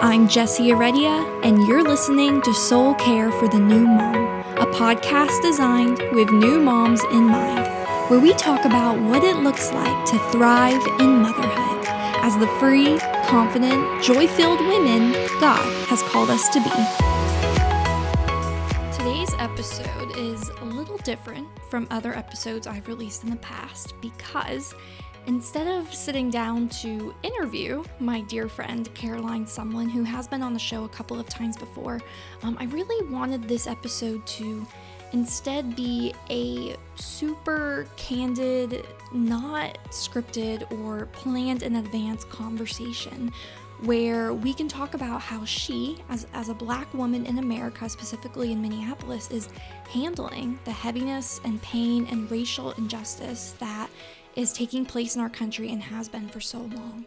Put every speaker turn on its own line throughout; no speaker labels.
I'm Jessie Heredia, and you're listening to Soul Care for the New Mom, a podcast designed with new moms in mind, where we talk about what it looks like to thrive in motherhood as the free, confident, joy filled women God has called us to be. Today's episode is a little different from other episodes I've released in the past because instead of sitting down to interview my dear friend Caroline Sumlin, who has been on the show a couple of times before, um, I really wanted this episode to instead be a super candid, not scripted or planned in advance conversation where we can talk about how she, as, as a black woman in America, specifically in Minneapolis, is handling the heaviness and pain and racial injustice that is taking place in our country and has been for so long.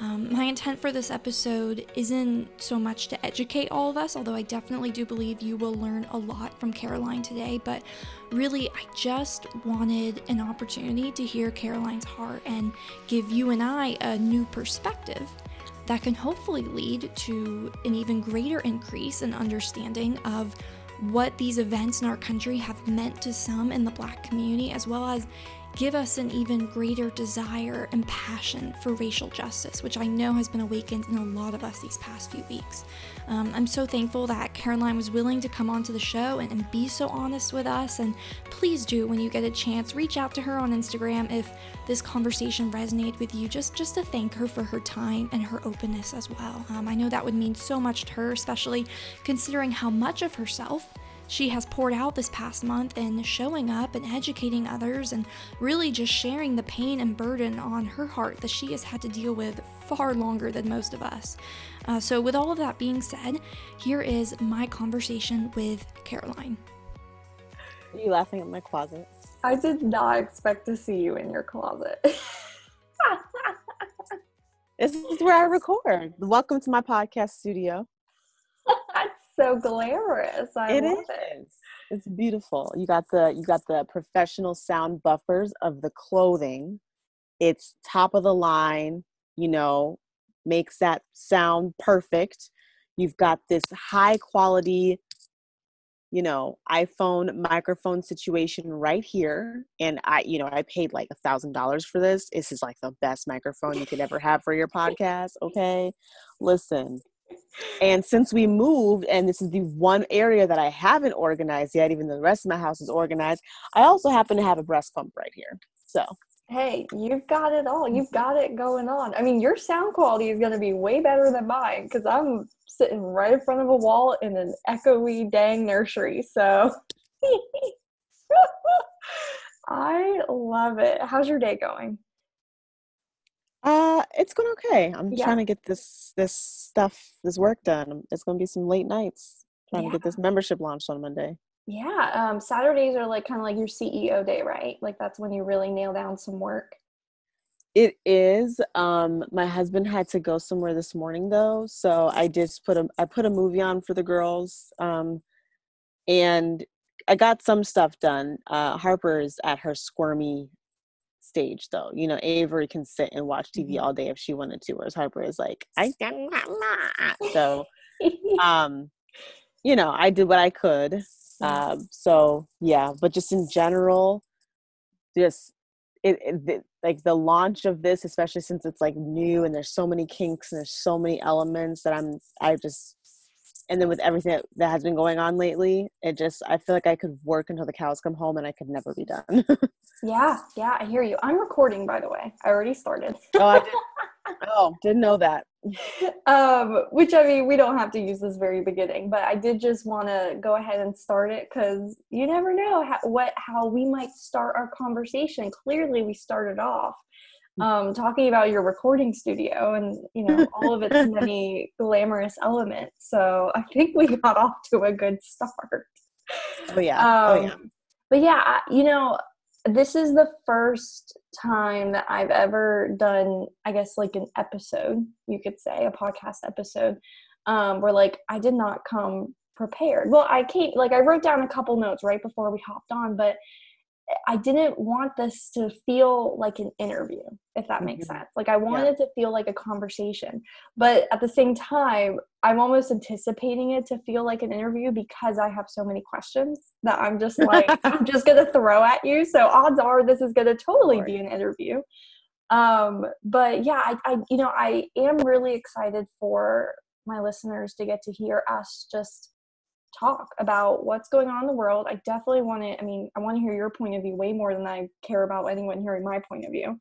Um, my intent for this episode isn't so much to educate all of us, although I definitely do believe you will learn a lot from Caroline today, but really, I just wanted an opportunity to hear Caroline's heart and give you and I a new perspective that can hopefully lead to an even greater increase in understanding of what these events in our country have meant to some in the black community, as well as give us an even greater desire and passion for racial justice, which I know has been awakened in a lot of us these past few weeks. Um, I'm so thankful that Caroline was willing to come onto the show and, and be so honest with us. And please do, when you get a chance, reach out to her on Instagram if this conversation resonated with you, just, just to thank her for her time and her openness as well. Um, I know that would mean so much to her, especially considering how much of herself she has poured out this past month in showing up and educating others and really just sharing the pain and burden on her heart that she has had to deal with far longer than most of us. Uh, so, with all of that being said, here is my conversation with Caroline.
Are you laughing at my closet?
I did not expect to see you in your closet.
this is where I record. Welcome to my podcast studio
so glamorous. I
it
love
is.
it.
It's beautiful. You got the you got the professional sound buffers of the clothing. It's top of the line, you know, makes that sound perfect. You've got this high quality, you know, iPhone microphone situation right here. And I, you know, I paid like a thousand dollars for this. This is like the best microphone you could ever have for your podcast. Okay. Listen, and since we moved, and this is the one area that I haven't organized yet, even though the rest of my house is organized, I also happen to have a breast pump right here. So,
hey, you've got it all. You've got it going on. I mean, your sound quality is going to be way better than mine because I'm sitting right in front of a wall in an echoey dang nursery. So, I love it. How's your day going?
Uh, it's going okay. I'm yeah. trying to get this this stuff, this work done. It's going to be some late nights trying yeah. to get this membership launched on Monday.
Yeah, um, Saturdays are like kind of like your CEO day, right? Like that's when you really nail down some work.
It is. Um, my husband had to go somewhere this morning though, so I just put a I put a movie on for the girls, um, and I got some stuff done. Uh, Harper's at her squirmy stage though. You know, Avery can sit and watch TV mm-hmm. all day if she wanted to, whereas Harper is like, I am not. so um, you know, I did what I could. Um, so yeah, but just in general, just it, it, like the launch of this, especially since it's like new and there's so many kinks and there's so many elements that I'm I just and then with everything that, that has been going on lately, it just I feel like I could work until the cows come home and I could never be done.
yeah, yeah, I hear you. I'm recording by the way. I already started.
oh, I did. Oh, didn't know that.
um, which I mean, we don't have to use this very beginning, but I did just want to go ahead and start it because you never know how, what how we might start our conversation. Clearly, we started off um, talking about your recording studio and you know all of its many glamorous elements. So I think we got off to a good start.
Oh yeah. Um, oh yeah.
But yeah, you know, this is the first time that I've ever done, I guess, like an episode, you could say, a podcast episode, um, where like I did not come prepared. Well, I came, like, I wrote down a couple notes right before we hopped on, but
I didn't want this to feel like an interview, if that makes
Mhm.
sense. Like I wanted
Yeah.
it to feel like a conversation. But at the same time, I'm almost anticipating it to feel like an interview because I have so many questions that I'm just like I'm just gonna throw at you. So odds are this is gonna totally be an interview. Um, but yeah, I, I you know, I am really excited for my listeners to get to hear us just talk about what's going on in the world. I definitely want to, I mean, I want to hear your point of view way more than I care about anyone hearing my point of view.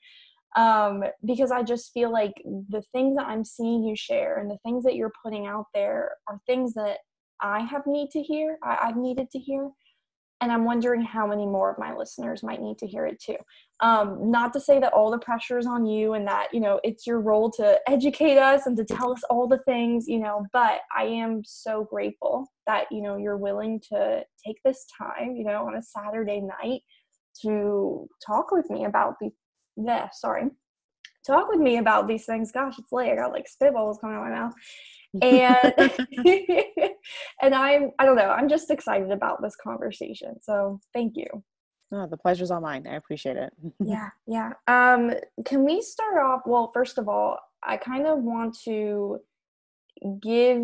Um, because I just feel like the things that I'm seeing you share and the things that you're putting out there are things that I have need to hear, I, I've needed to hear. And I'm wondering how many more of my listeners might need to hear it too. Um, not to say that all the pressure is on you and that, you know, it's your role to educate us and to tell us all the things, you know, but I am so grateful that, you know, you're willing to take this time, you know, on a Saturday night to talk with me about the, yeah, sorry, talk with me about these things. Gosh, it's late. I got like spitballs coming out of my mouth and and i'm i don't know i'm just excited about this conversation so thank you
Oh, the pleasure's all mine. I appreciate it.
yeah yeah um can we start off well first of all i kind of want to give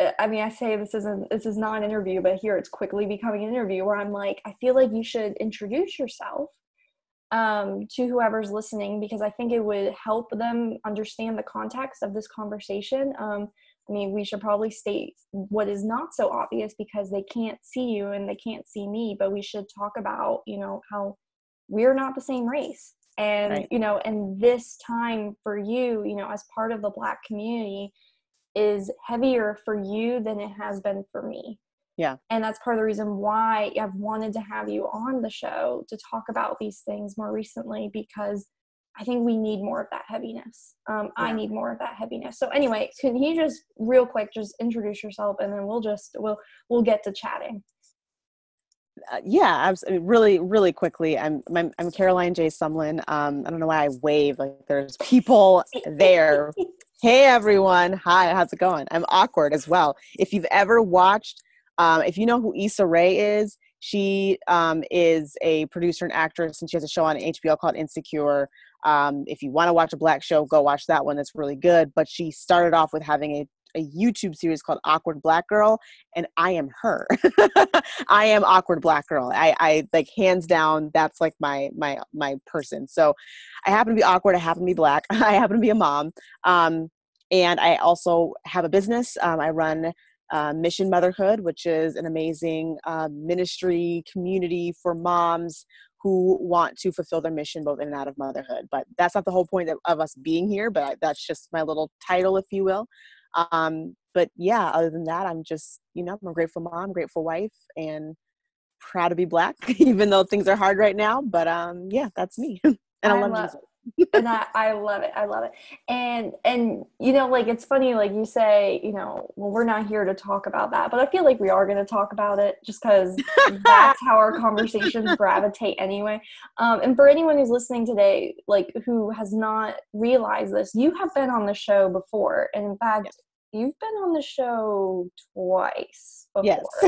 uh, i mean i say this isn't this is not an interview but here it's quickly becoming an interview where i'm like i feel like you should introduce yourself um, to whoever's listening because I think it would help them understand the context of this conversation. Um, I mean, we should probably state what is not so obvious because they can't see you and they can't see me, but we should talk about, you know, how we're not the same race. And,
Right.
you know, and this time for you, you know, as part of the Black community is heavier for you than it has been for me
Yeah.
and that's part of the reason why I've wanted to have you on the show to talk about these things more recently because I think we need more of that heaviness. Um, I need more of that heaviness. So anyway, can you just real quick just introduce yourself and then we'll just we'll we'll get to chatting.
Uh, yeah, abs- I mean, really, really quickly. I'm I'm, I'm Caroline J. Sumlin. Um, I don't know why I wave like there's people there. hey everyone, hi, how's it going? I'm awkward as well. If you've ever watched, um, if you know who Issa Rae is, she um, is a producer and actress, and she has a show on HBO called Insecure. Um, if you want to watch a black show, go watch that one. That's really good. But she started off with having a a YouTube series called Awkward Black Girl, and I am her. I am awkward black girl. I, I like hands down. That's like my my my person. So I happen to be awkward. I happen to be black. I happen to be a mom. Um, and I also have a business. Um, I run uh, Mission Motherhood, which is an amazing uh, ministry community for moms who want to fulfill their mission both in and out of motherhood. But that's not the whole point of, of us being here. But I, that's just my little title, if you will. Um, but yeah, other than that, I'm just you know I'm a grateful mom, grateful wife, and proud to be black, even though things are hard right now. But um, yeah, that's me, and I,
I
love
love-
Jesus.
And I, I love it. I love it. And and you know, like it's funny, like you say, you know, well, we're not here to talk about that, but I feel like we are going to talk about it just because that's how our conversations gravitate anyway. Um, and for anyone who's listening today, like who has not realized this, you have been on the show before, and in fact, you've been on the show twice before.
Yes,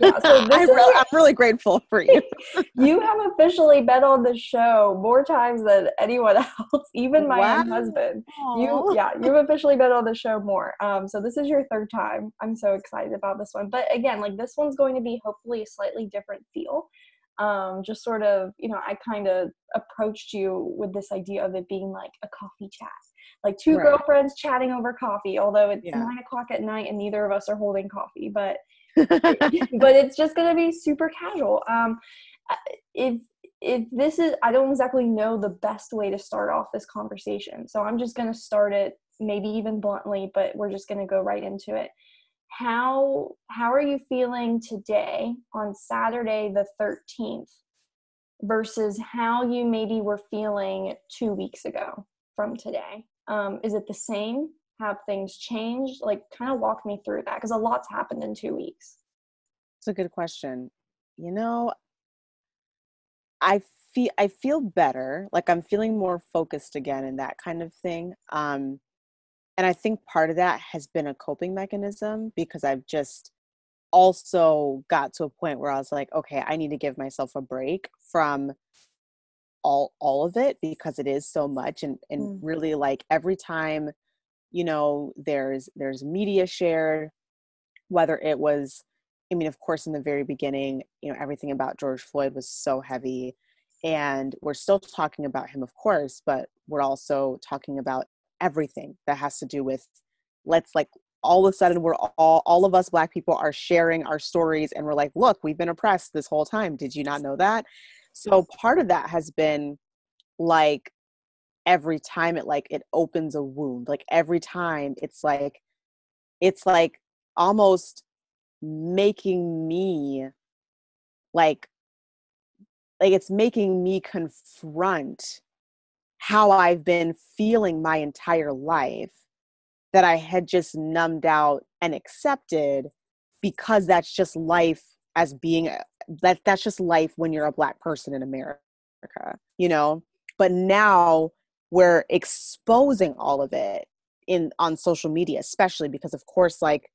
Yeah, so this
I
is-
really, I'm really grateful for you.
you have officially been on the show more times than anyone else, even my own
Wow.
husband.
Aw.
You, yeah, you've officially been on the show more. Um, so this is your third time. I'm so excited about this one. But again, like this one's going to be hopefully a slightly different feel. Um, just sort of, you know, I kind of approached you with this idea of it being like a coffee chat, like two
Right.
girlfriends chatting over coffee. Although it's
Yeah.
nine o'clock at night and neither of us are holding coffee, but but it's just going to be super casual. Um, if if this is, I don't exactly know the best way to start off this conversation, so I'm just going to start it maybe even bluntly, but we're just going to go right into it. How how are you feeling today on Saturday the 13th versus how you maybe were feeling two weeks ago from today? Um, is it the same? Have things changed? Like, kind of walk me through that because a lot's happened in two weeks.
It's a good question. You know, I feel I feel better. Like I'm feeling more focused again and that kind of thing. Um and I think part of that has been a coping mechanism because I've just also got to a point where I was like, okay, I need to give myself a break from all all of it because it is so much and and mm. really like every time you know there's there's media shared whether it was i mean of course in the very beginning you know everything about george floyd was so heavy and we're still talking about him of course but we're also talking about everything that has to do with let's like all of a sudden we're all all of us black people are sharing our stories and we're like look we've been oppressed this whole time did you not know that so part of that has been like every time it like it opens a wound like every time it's like it's like almost making me like like it's making me confront how I've been feeling my entire life that I had just numbed out and accepted because that's just life as being a, that that's just life when you're a black person in America, you know? But now we're exposing all of it in on social media, especially because of course like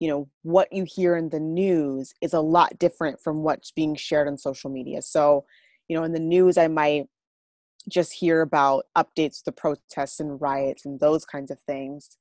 you know what you hear in the news is a lot different from what's being shared on social media so you know in the news i might just hear about updates to protests and riots and those kinds of things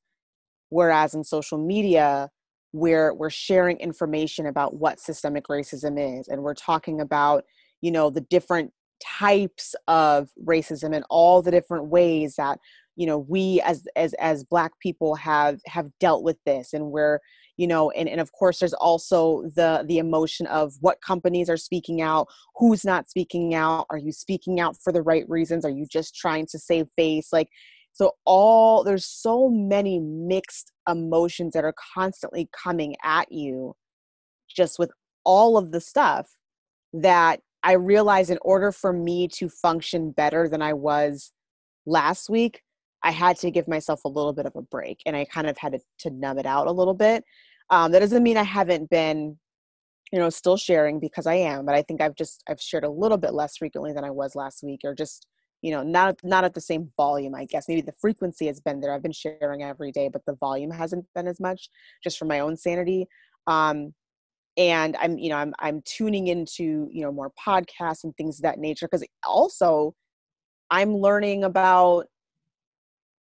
whereas in social media we're we're sharing information about what systemic racism is and we're talking about you know the different types of racism and all the different ways that you know we as as as black people have have dealt with this and we're you know and, and of course there's also the the emotion of what companies are speaking out who's not speaking out are you speaking out for the right reasons are you just trying to save face like so all there's so many mixed emotions that are constantly coming at you just with all of the stuff that I realized in order for me to function better than I was last week, I had to give myself a little bit of a break and I kind of had to, to numb it out a little bit. Um, that doesn't mean I haven't been, you know, still sharing because I am, but I think I've just, I've shared a little bit less frequently than I was last week or just, you know, not, not at the same volume, I guess. Maybe the frequency has been there. I've been sharing every day, but the volume hasn't been as much just for my own sanity. Um, and i'm you know i'm i'm tuning into you know more podcasts and things of that nature because also i'm learning about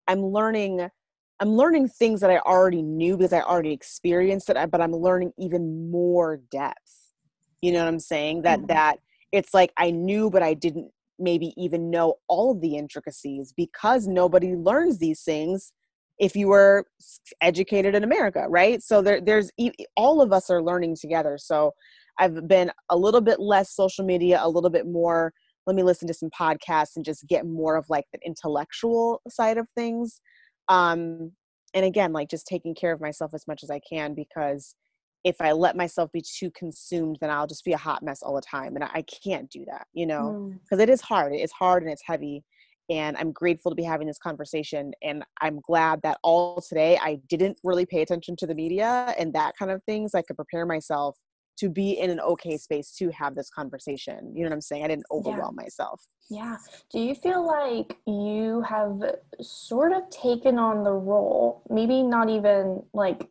i'm learning i'm learning things that i already knew because i already experienced it but i'm learning even more depth you know what i'm saying that mm-hmm. that it's like i knew but i didn't maybe even know all of the intricacies because nobody learns these things if you were educated in America, right? So there, there's all of us are learning together. So I've been a little bit less social media, a little bit more. Let me listen to some podcasts and just get more of like the intellectual side of things. Um, and again, like just taking care of myself as much as I can because if I let myself be too consumed, then I'll just be a hot mess all the time. And I, I can't do that, you know, because mm. it is hard. It's hard and it's heavy and i'm grateful to be having this conversation and i'm glad that all today i didn't really pay attention to the media and that kind of things i could prepare myself to be in an okay space to have this conversation you know what i'm saying i didn't overwhelm
yeah.
myself
yeah do you feel like you have sort of taken on the role maybe not even like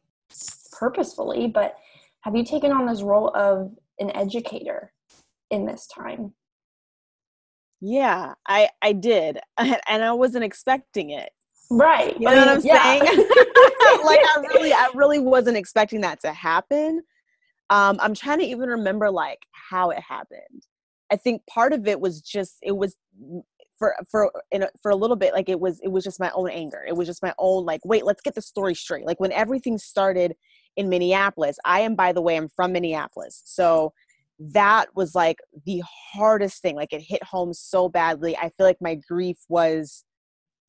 purposefully but have you taken on this role of an educator in this time
yeah, I I did, and I wasn't expecting it.
Right.
You know what I'm yeah. saying? like I really, I really wasn't expecting that to happen. Um, I'm trying to even remember like how it happened. I think part of it was just it was for for in a, for a little bit like it was it was just my own anger. It was just my own like wait, let's get the story straight. Like when everything started in Minneapolis. I am by the way, I'm from Minneapolis. So that was like the hardest thing like it hit home so badly i feel like my grief was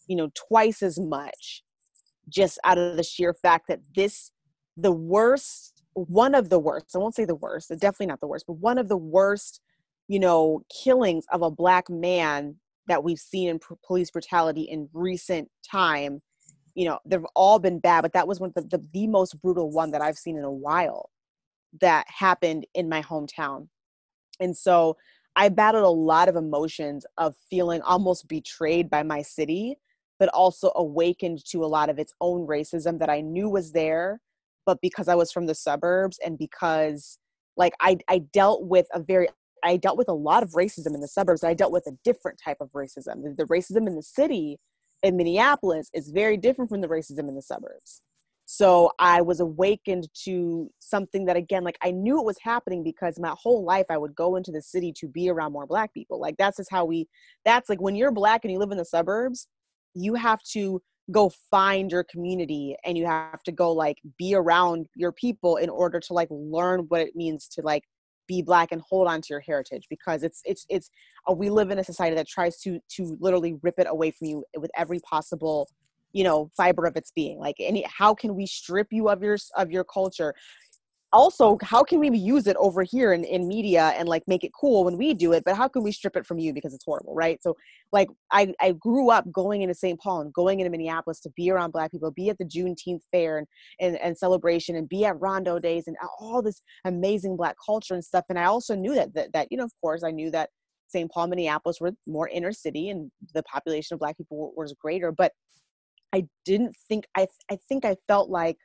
you know twice as much just out of the sheer fact that this the worst one of the worst i won't say the worst definitely not the worst but one of the worst you know killings of a black man that we've seen in police brutality in recent time you know they've all been bad but that was one of the, the, the most brutal one that i've seen in a while that happened in my hometown. And so I battled a lot of emotions of feeling almost betrayed by my city, but also awakened to a lot of its own racism that I knew was there, but because I was from the suburbs and because like I I dealt with a very I dealt with a lot of racism in the suburbs. I dealt with a different type of racism. The, the racism in the city in Minneapolis is very different from the racism in the suburbs. So I was awakened to something that again, like I knew it was happening because my whole life I would go into the city to be around more black people. Like that's just how we that's like when you're black and you live in the suburbs, you have to go find your community and you have to go like be around your people in order to like learn what it means to like be black and hold on to your heritage because it's it's it's uh, we live in a society that tries to to literally rip it away from you with every possible you know fiber of its being. Like any how can we strip you of your of your culture also how can we use it over here in, in media and like make it cool when we do it but how can we strip it from you because it's horrible right? So like i i grew up going into st paul and going into minneapolis to be around black people be at the juneteenth fair and and, and celebration and be at rondo days and all this amazing black culture and stuff. And i also knew that that, that you know of course i knew that st paul minneapolis were more inner city and the population of black people was greater but i didn't think i i think i felt like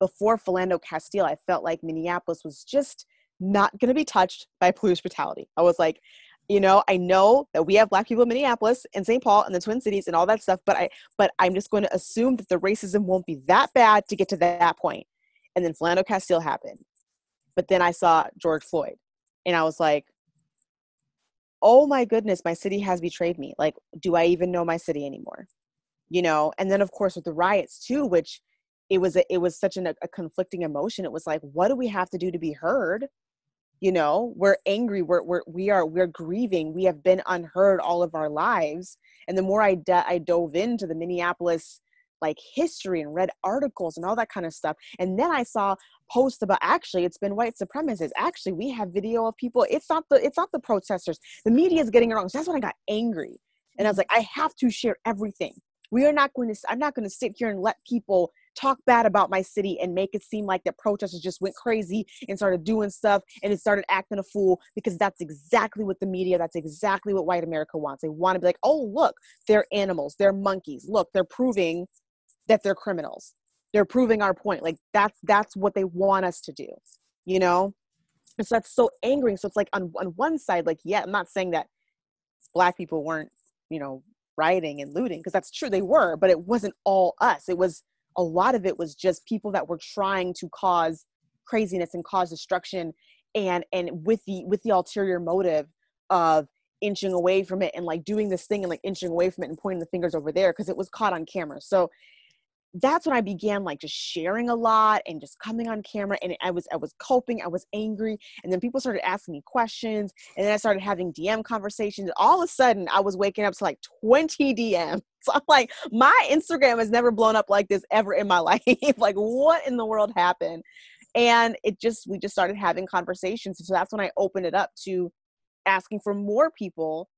before Philando Castile, I felt like Minneapolis was just not going to be touched by police brutality. I was like, you know, I know that we have black people in Minneapolis and St. Paul and the Twin Cities and all that stuff, but I but I'm just going to assume that the racism won't be that bad to get to that point. And then Philando Castile happened. But then I saw George Floyd and I was like, oh my goodness, my city has betrayed me. Like, do I even know my city anymore? You know, and then of course with the riots too, which it was a, it was such an, a conflicting emotion. It was like what do we have to do to be heard? You know we're angry we're, we're we are we're grieving we have been unheard all of our lives. And the more i de- i dove into the minneapolis like history and read articles and all that kind of stuff and then i saw posts about actually it's been white supremacists. Actually we have video of people it's not the it's not the protesters. The media is getting it wrong. So that's when i got angry. And i was mm-hmm. like i have to share everything. We are not going to i'm not going to sit here and let people talk bad about my city and make it seem like that protesters just went crazy and started doing stuff and it started acting a fool because that's exactly what the media, that's exactly what white America wants. They want to be like, oh, look, they're animals, they're monkeys. Look, they're proving that they're criminals. They're proving our point. Like that's that's what they want us to do, you know? And so that's so angering. So it's like on, on one side, like, yeah, I'm not saying that black people weren't, you know, rioting and looting, because that's true, they were, but it wasn't all us. It was a lot of it was just people that were trying to cause craziness and cause destruction and and with the with the ulterior motive of inching away from it and like doing this thing and like inching away from it and pointing the fingers over there because it was caught on camera. So that's when I began like just sharing a lot and just coming on camera and I was I was coping I was angry and then people started asking me questions and then I started having DM conversations all of a sudden I was waking up to like 20 DMs so I'm like my Instagram has never blown up like this ever in my life. Like what in the world happened? And it just we just started having conversations so that's when I opened it up to asking for more people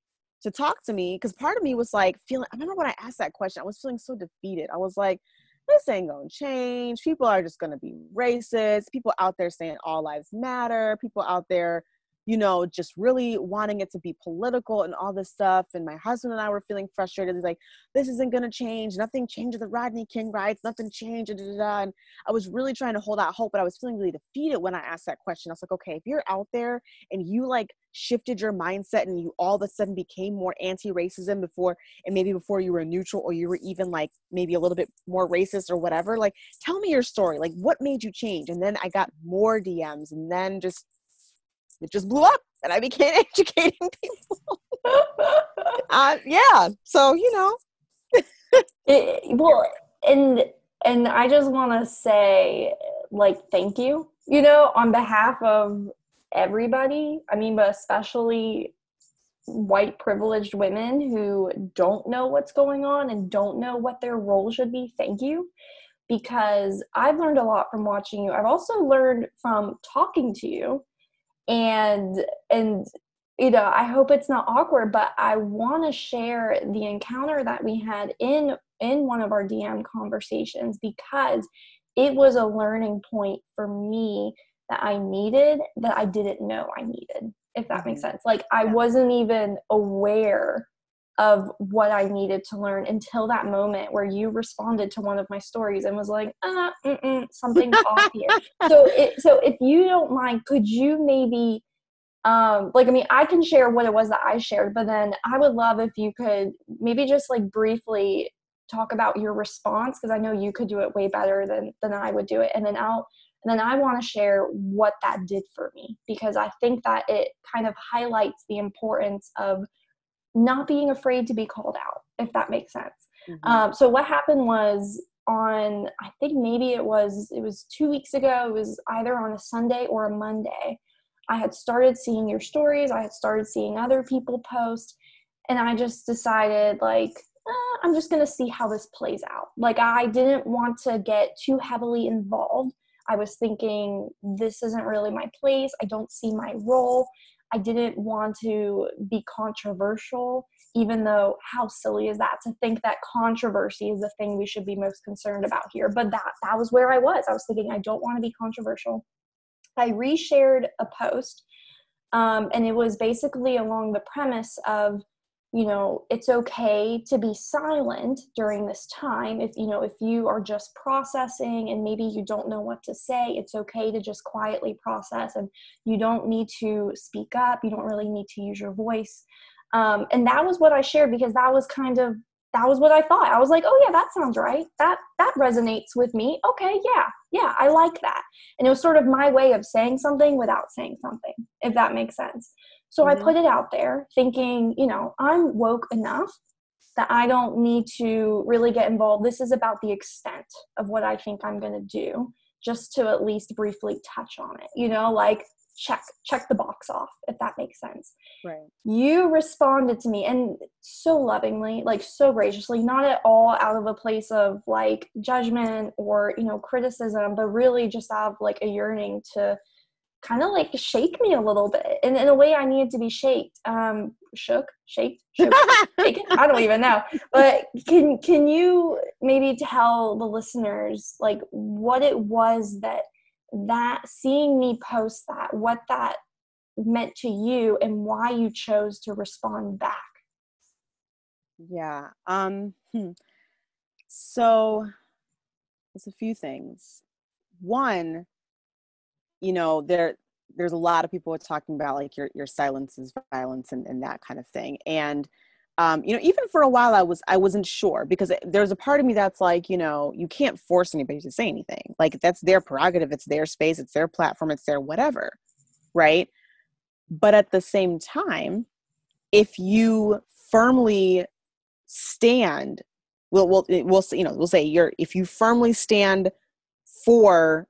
to talk to me because part of me was like feeling I remember when I asked that question I was feeling so defeated. I was like this ain't gonna change. People are just gonna be racist. People out there saying all lives matter. People out there, you know, just really wanting it to be political and all this stuff. And my husband and I were feeling frustrated. He's like, this isn't gonna change. Nothing changed with the Rodney King riots. Nothing changed. Da, da, da. And I was really trying to hold out hope, but I was feeling really defeated when I asked that question. I was like, okay, if you're out there and you like shifted your mindset and you all of a sudden became more anti-racism before and maybe before you were neutral or you were even like maybe a little bit more racist or whatever like tell me your story like what made you change and then i got more dms and then just it just blew up and i began educating people uh, yeah so you know
it, well and and i just want to say like thank you you know on behalf of everybody. I mean, but especially white privileged women who don't know what's going on and don't know what their role should be. Thank you. Because I've learned a lot from watching you. I've also learned from talking to you. And and you know, I hope it's not awkward, but I want to share the encounter that we had in in one of our DM conversations because it was a learning point for me that I needed that I didn't know I needed, if that makes mm-hmm. sense. Like I wasn't even aware of what I needed to learn until that moment where you responded to one of my stories and was like, uh, something's off here. So, it, so if you don't mind, could you maybe, um, like, I mean, I can share what it was that I shared, but then I would love if you could maybe just like briefly talk about your response because I know you could do it way better than than I would do it, and then I'll and then I want to share what that did for me because I think that it kind of highlights the importance of not being afraid to be called out, if that makes sense. Mm-hmm. Um, so what happened was on I think maybe it was it was two weeks ago. It was either on a Sunday or a Monday. I had started seeing your stories. I had started seeing other people post, and I just decided like eh, I'm just gonna see how this plays out. Like I didn't want to get too heavily involved. I was thinking this isn't really my place. I don't see my role. I didn't want to be controversial, even though how silly is that to think that controversy is the thing we should be most concerned about here. But that that was where I was. I was thinking I don't want to be controversial. I reshared a post, um, and it was basically along the premise of you know it's okay to be silent during this time if you know if you are just processing and maybe you don't know what to say it's okay to just quietly process and you don't need to speak up you don't really need to use your voice. Um, and that was what i shared because that was kind of that was what i thought. I was like oh yeah that sounds right. That that resonates with me. Okay yeah yeah i like that. And it was sort of my way of saying something without saying something if that makes sense so mm-hmm. I put it out there thinking, you know, I'm woke enough that I don't need to really get involved. This is about the extent of what I think I'm going to do, just to at least briefly touch on it, you know, like check check the box off if that makes sense
right
you responded to me and so lovingly like so graciously not at all out of a place of like judgment or you know criticism but really just out of like a yearning to kind of like shake me a little bit. And in a way i needed to be shaked. Um shook? Shaked? Shook, i don't even know. But can can you maybe tell the listeners like what it was that that seeing me post that what that meant to you and why you chose to respond back?
Yeah um hmm. so there's a few things. One you know there there's a lot of people talking about like your your silence is violence and, and that kind of thing. And um, you know even for a while i was i wasn't sure because there's a part of me that's like you know you can't force anybody to say anything. Like that's their prerogative it's their space it's their platform it's their whatever right? But at the same time if you firmly stand we'll we'll we'll you know we'll say you're if you firmly stand for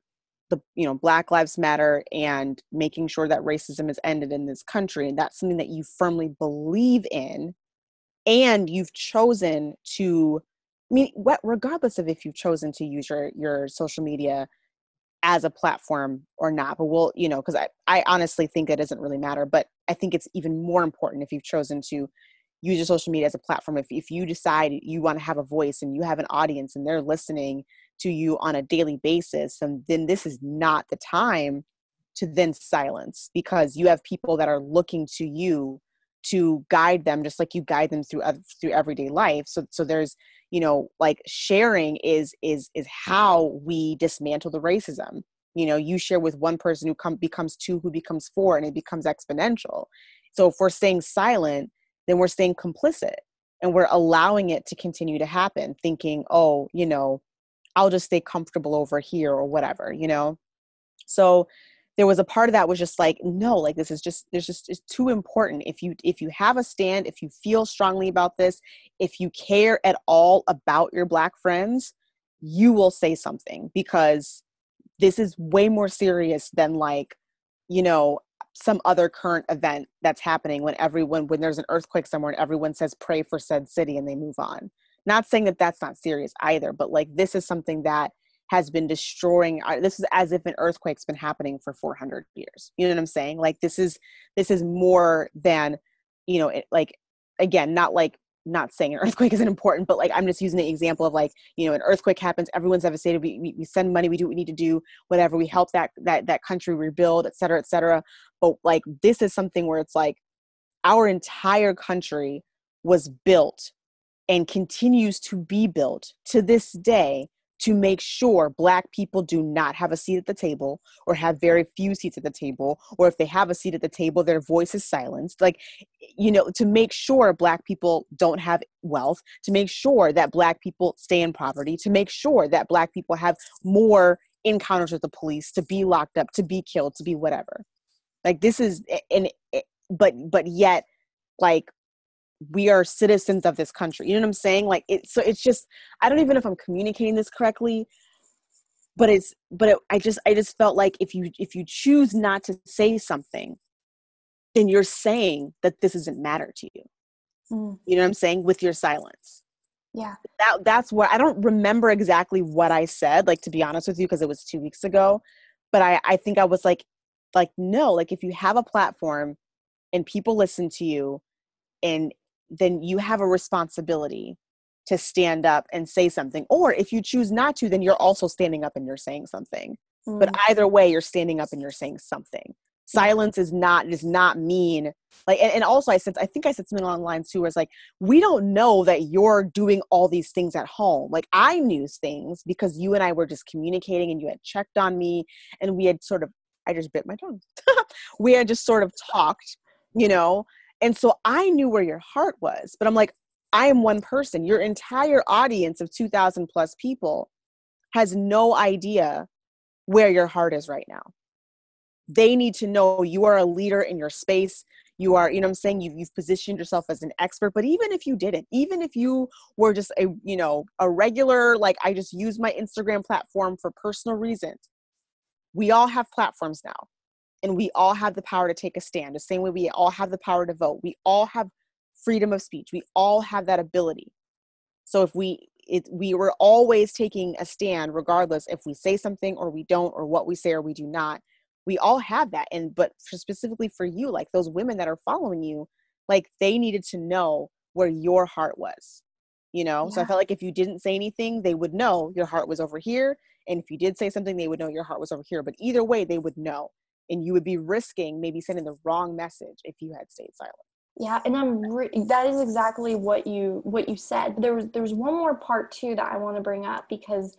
the you know black lives matter and making sure that racism is ended in this country and that's something that you firmly believe in and you've chosen to I mean what regardless of if you've chosen to use your your social media as a platform or not but we'll you know because I, I honestly think it doesn't really matter but i think it's even more important if you've chosen to use your social media as a platform. If, if you decide you want to have a voice and you have an audience and they're listening to you on a daily basis and then this is not the time to then silence because you have people that are looking to you to guide them just like you guide them through through everyday life. So so there's you know like sharing is is is how we dismantle the racism. You know you share with one person who come becomes two who becomes four and it becomes exponential. So if we're staying silent then we're staying complicit and we're allowing it to continue to happen thinking oh you know I'll just stay comfortable over here or whatever, you know? So there was a part of that was just like, no, like this is just, there's just, it's too important. If you, if you have a stand, if you feel strongly about this, if you care at all about your black friends, you will say something because this is way more serious than like, you know, some other current event that's happening when everyone when there's an earthquake somewhere and everyone says pray for said city and they move on. Not saying that that's not serious either but like this is something that has been destroying uh, this is as if an earthquake's been happening for 400 years. You know what i'm saying? Like this is this is more than you know it, like again not like not saying an earthquake isn't important but like i'm just using the example of like you know an earthquake happens everyone's devastated we, we, we send money we do what we need to do whatever we help that that that country rebuild et cetera et cetera. But like this is something where it's like our entire country was built and continues to be built to this day to make sure black people do not have a seat at the table or have very few seats at the table or if they have a seat at the table their voice is silenced. Like you know to make sure black people don't have wealth to make sure that black people stay in poverty to make sure that black people have more encounters with the police to be locked up to be killed to be whatever. Like this is and but but yet like we are citizens of this country. You know what I'm saying? Like it's so it's just I don't even know if I'm communicating this correctly, but it's but it, I just I just felt like if you if you choose not to say something, then you're saying that this doesn't matter to you. Mm. You know what I'm saying with your silence.
Yeah.
That that's where I don't remember exactly what I said, like to be honest with you, because it was two weeks ago. But I I think I was like like no, like if you have a platform and people listen to you and then you have a responsibility to stand up and say something. Or if you choose not to, then you're also standing up and you're saying something. Mm. But either way, you're standing up and you're saying something. Silence is not does not mean like and, and also I said I think I said something along lines too where it's like we don't know that you're doing all these things at home. Like I knew things because you and I were just communicating and you had checked on me and we had sort of I just bit my tongue. we had just sort of talked, you know, and so I knew where your heart was, but I'm like, I am one person. Your entire audience of 2,000 plus people has no idea where your heart is right now. They need to know you are a leader in your space. You are, you know I'm saying? You've, you've positioned yourself as an expert. But even if you didn't, even if you were just a, you know, a regular, like I just use my Instagram platform for personal reasons, we all have platforms now and we all have the power to take a stand the same way we all have the power to vote. We all have freedom of speech. We all have that ability. So if we it, we were always taking a stand regardless if we say something or we don't or what we say or we do not. We all have that. And but for specifically for you like those women that are following you like they needed to know where your heart was you know? Yeah. so i felt like if you didn't say anything they would know your heart was over here. And if you did say something they would know your heart was over here. But either way they would know and you would be risking maybe sending the wrong message if you had stayed silent
yeah and i'm re- that is exactly what you what you said there was there's one more part too that i want to bring up because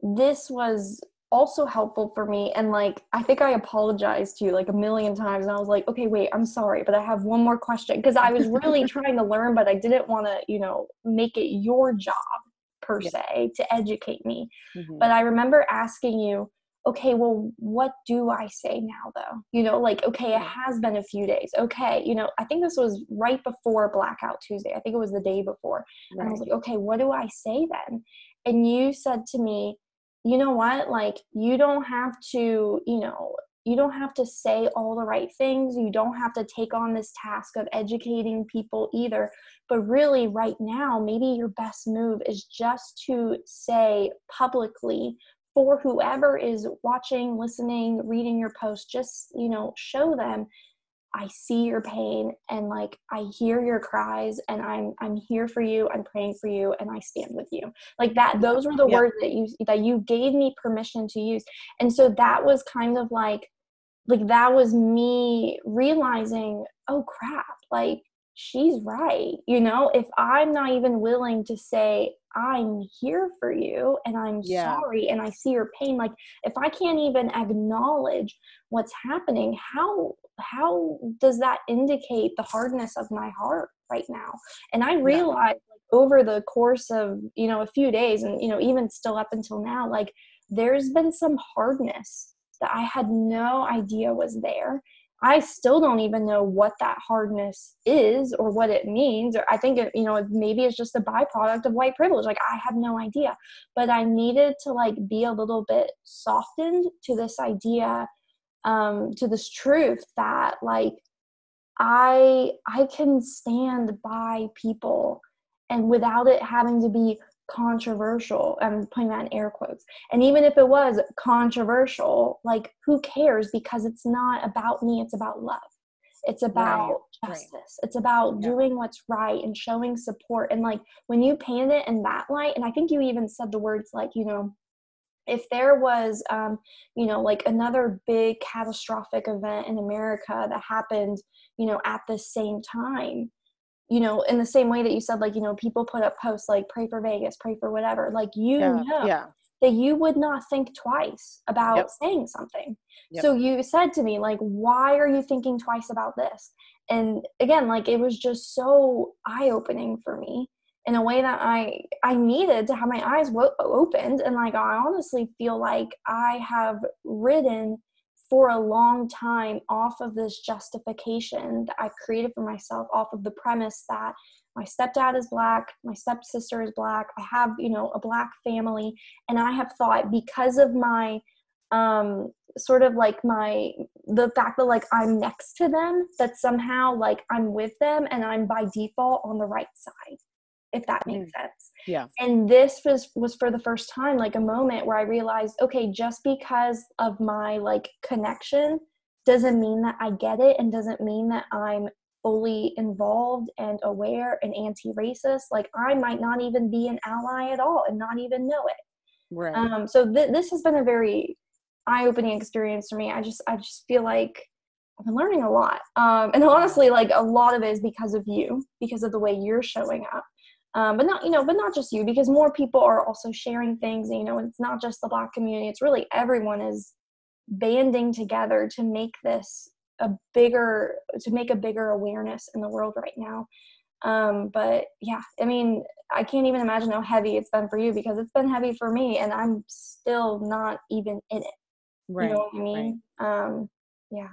this was also helpful for me and like i think i apologized to you like a million times and i was like okay wait i'm sorry but i have one more question because i was really trying to learn but i didn't want to you know make it your job per yeah. se to educate me mm-hmm. but i remember asking you okay, well, what do I say now though? You know, like, okay, it has been a few days. Okay, you know, I think this was right before Blackout Tuesday. I think it was the day before. Right. And I was like, okay, what do I say then? And you said to me, you know what? Like, you don't have to, you know, you don't have to say all the right things. You don't have to take on this task of educating people either. But really, right now, maybe your best move is just to say publicly for whoever is watching, listening, reading your post, just, you know, show them I see your pain and like I hear your cries and I'm I'm here for you, I'm praying for you and I stand with you. Like that those were the yeah. words that you that you gave me permission to use. And so that was kind of like like that was me realizing, oh crap, like she's right. You know, if I'm not even willing to say, I'm here for you and I'm yeah. sorry and I see your pain, like if I can't even acknowledge what's happening, how how does that indicate the hardness of my heart right now? And I realized yeah. over the course of, you know, a few days and you know, even still up until now, like there's been some hardness that I had no idea was there I still don't even know what that hardness is or what it means. Or I think it, you know, maybe it's just a byproduct of white privilege. Like I have no idea. But I needed to like be a little bit softened to this idea, um, to this truth that like I I can stand by people and without it having to be controversial. I'm putting that in air quotes. And even if it was controversial, like who cares? Because it's not about me, it's about love. It's about right, justice. Right. It's about yeah. doing what's right and showing support. And like when you paint it in that light, and I think you even said the words like, you know, if there was, um, you know, like another big catastrophic event in America that happened, you know, at the same time, you know, in the same way that you said, like, you know, people put up posts like, pray for Vegas, pray for whatever. Like, you
Yeah,
know
yeah.
that you would not think twice about
Yep.
saying something.
Yep.
So you said to me, like, why are you thinking twice about this? And again, like, it was just so eye opening for me in a way that I I needed to have my eyes wo- opened. And like, I honestly feel like I have ridden for a long time off of this justification that I created for myself, off of the premise that my stepdad is black, my stepsister is black, I have, you know, a black family, and I have thought because of my um sort of like my the fact that like I'm next to them that somehow like I'm with them and I'm by default on the right side if that makes sense.
Yeah.
and this was was for the first time like a moment where i realized okay just because of my like connection doesn't mean that i get it and doesn't mean that i'm fully involved and aware and anti-racist. Like i might not even be an ally at all and not even know it.
Right.
um so th- this has been a very eye-opening experience for me. I just i just feel like i've been learning a lot. Um and honestly like a lot of it is because of you because of the way you're showing up um, but not you know but not just you because more people are also sharing things you know it's not just the black community it's really everyone is banding together to make this a bigger to make a bigger awareness in the world right now. Um, but yeah i mean i can't even imagine how heavy it's been for you because it's been heavy for me and i'm still not even in it.
Right.
you know what i mean? um, yeah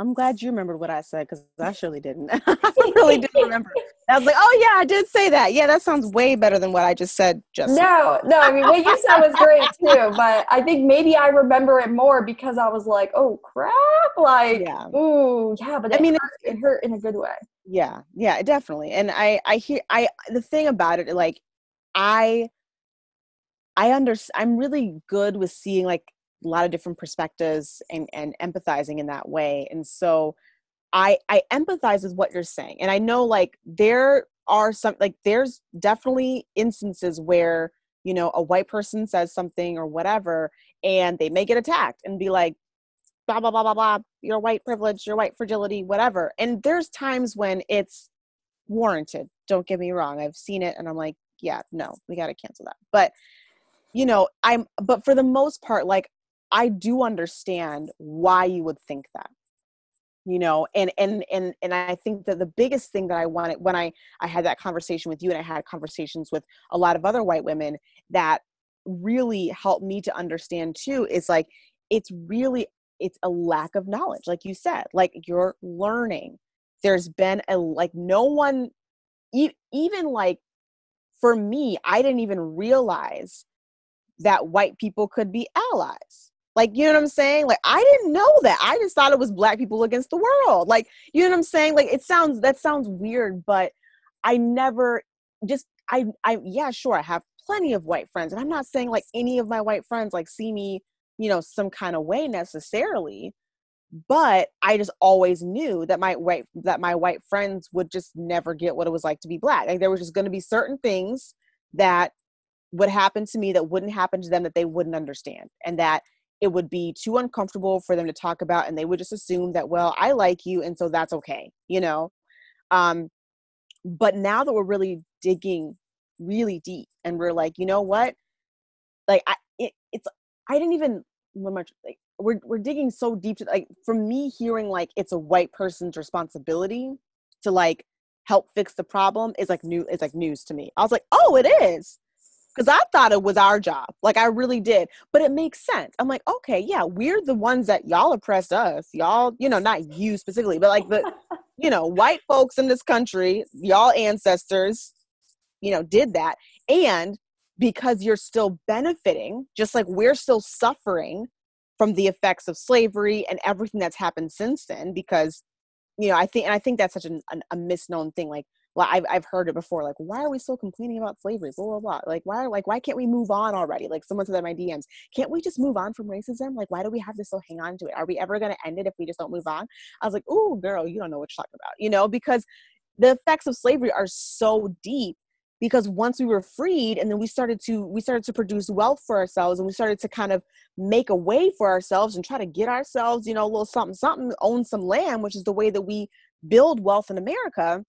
I'm glad you remembered what I said because I surely didn't. I really didn't remember. I was like, oh yeah, I did say that. Yeah, that sounds way better than what I just said. Just
No, no, I mean what you said was great too, but I think maybe I remember it more because I was like, oh crap, like
Yeah.
ooh, yeah, but
I
it
mean,
hurt, it hurt in a good way.
yeah yeah definitely and i i hear i the thing about it like i i under i'm really good with seeing like a lot of different perspectives and and empathizing in that way and so i i empathize with what you're saying and i know like there are some like there's definitely instances where you know a white person says something or whatever and they may get attacked and be like blah blah blah blah blah your white privilege your white fragility whatever and there's times when it's warranted don't get me wrong i've seen it and i'm like yeah no we got to cancel that but you know i'm but for the most part like i do understand why you would think that you know and and and and i think that the biggest thing that i wanted when i i had that conversation with you and i had conversations with a lot of other white women that really helped me to understand too is like it's really it's a lack of knowledge like you said like you're learning. There's been a like no one e- even like for me i didn't even realize that white people could be allies like you know what i'm saying? Like i didn't know that. I just thought it was black people against the world. Like you know what i'm saying? Like it sounds that sounds weird but i never just i i yeah sure i have plenty of white friends and i'm not saying like any of my white friends like see me you know some kind of way necessarily but i just always knew that my white that my white friends would just never get what it was like to be black. Like there was just going to be certain things that would happen to me that wouldn't happen to them that they wouldn't understand and that it would be too uncomfortable for them to talk about and they would just assume that well i like you and so that's okay you know? Um but now that we're really digging really deep and we're like you know what? Like i it, it's i didn't even remember like we're, we're digging so deep to like from me hearing like it's a white person's responsibility to like help fix the problem is like new it's like news to me. I was like oh it is because i thought it was our job. Like i really did. But it makes sense. I'm like okay yeah we're the ones that y'all oppressed us. Y'all you know not you specifically but like the you know white folks in this country y'all ancestors you know did that. And because you're still benefiting just like we're still suffering from the effects of slavery and everything that's happened since then because you know i think and i think that's such an, an, a misknown thing like well I've, I've heard it before like why are we still complaining about slavery? Blah blah blah. Like why like why can't we move on already? Like someone said in my dms can't we just move on from racism? Like why do we have to still hang on to it? Are we ever going to end it if we just don't move on? I was like oh girl you don't know what you're talking about you know because the effects of slavery are so deep because once we were freed and then we started to we started to produce wealth for ourselves and we started to kind of make a way for ourselves and try to get ourselves you know a little something something own some land which is the way that we build wealth in america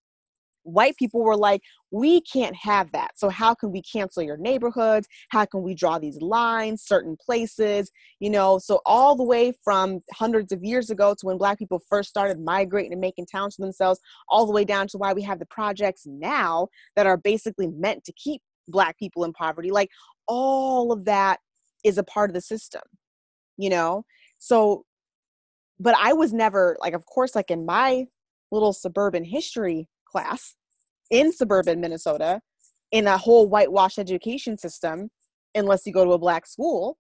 white people were like, we can't have that. So, how can we cancel your neighborhoods? How can we draw these lines, certain places? You know, so all the way from hundreds of years ago to when Black people first started migrating and making towns for themselves, all the way down to why we have the projects now that are basically meant to keep Black people in poverty. Like, all of that is a part of the system, you know? So, but I was never, like, of course, like in my little suburban history class in suburban Minnesota in a whole whitewash education system unless you go to a black school.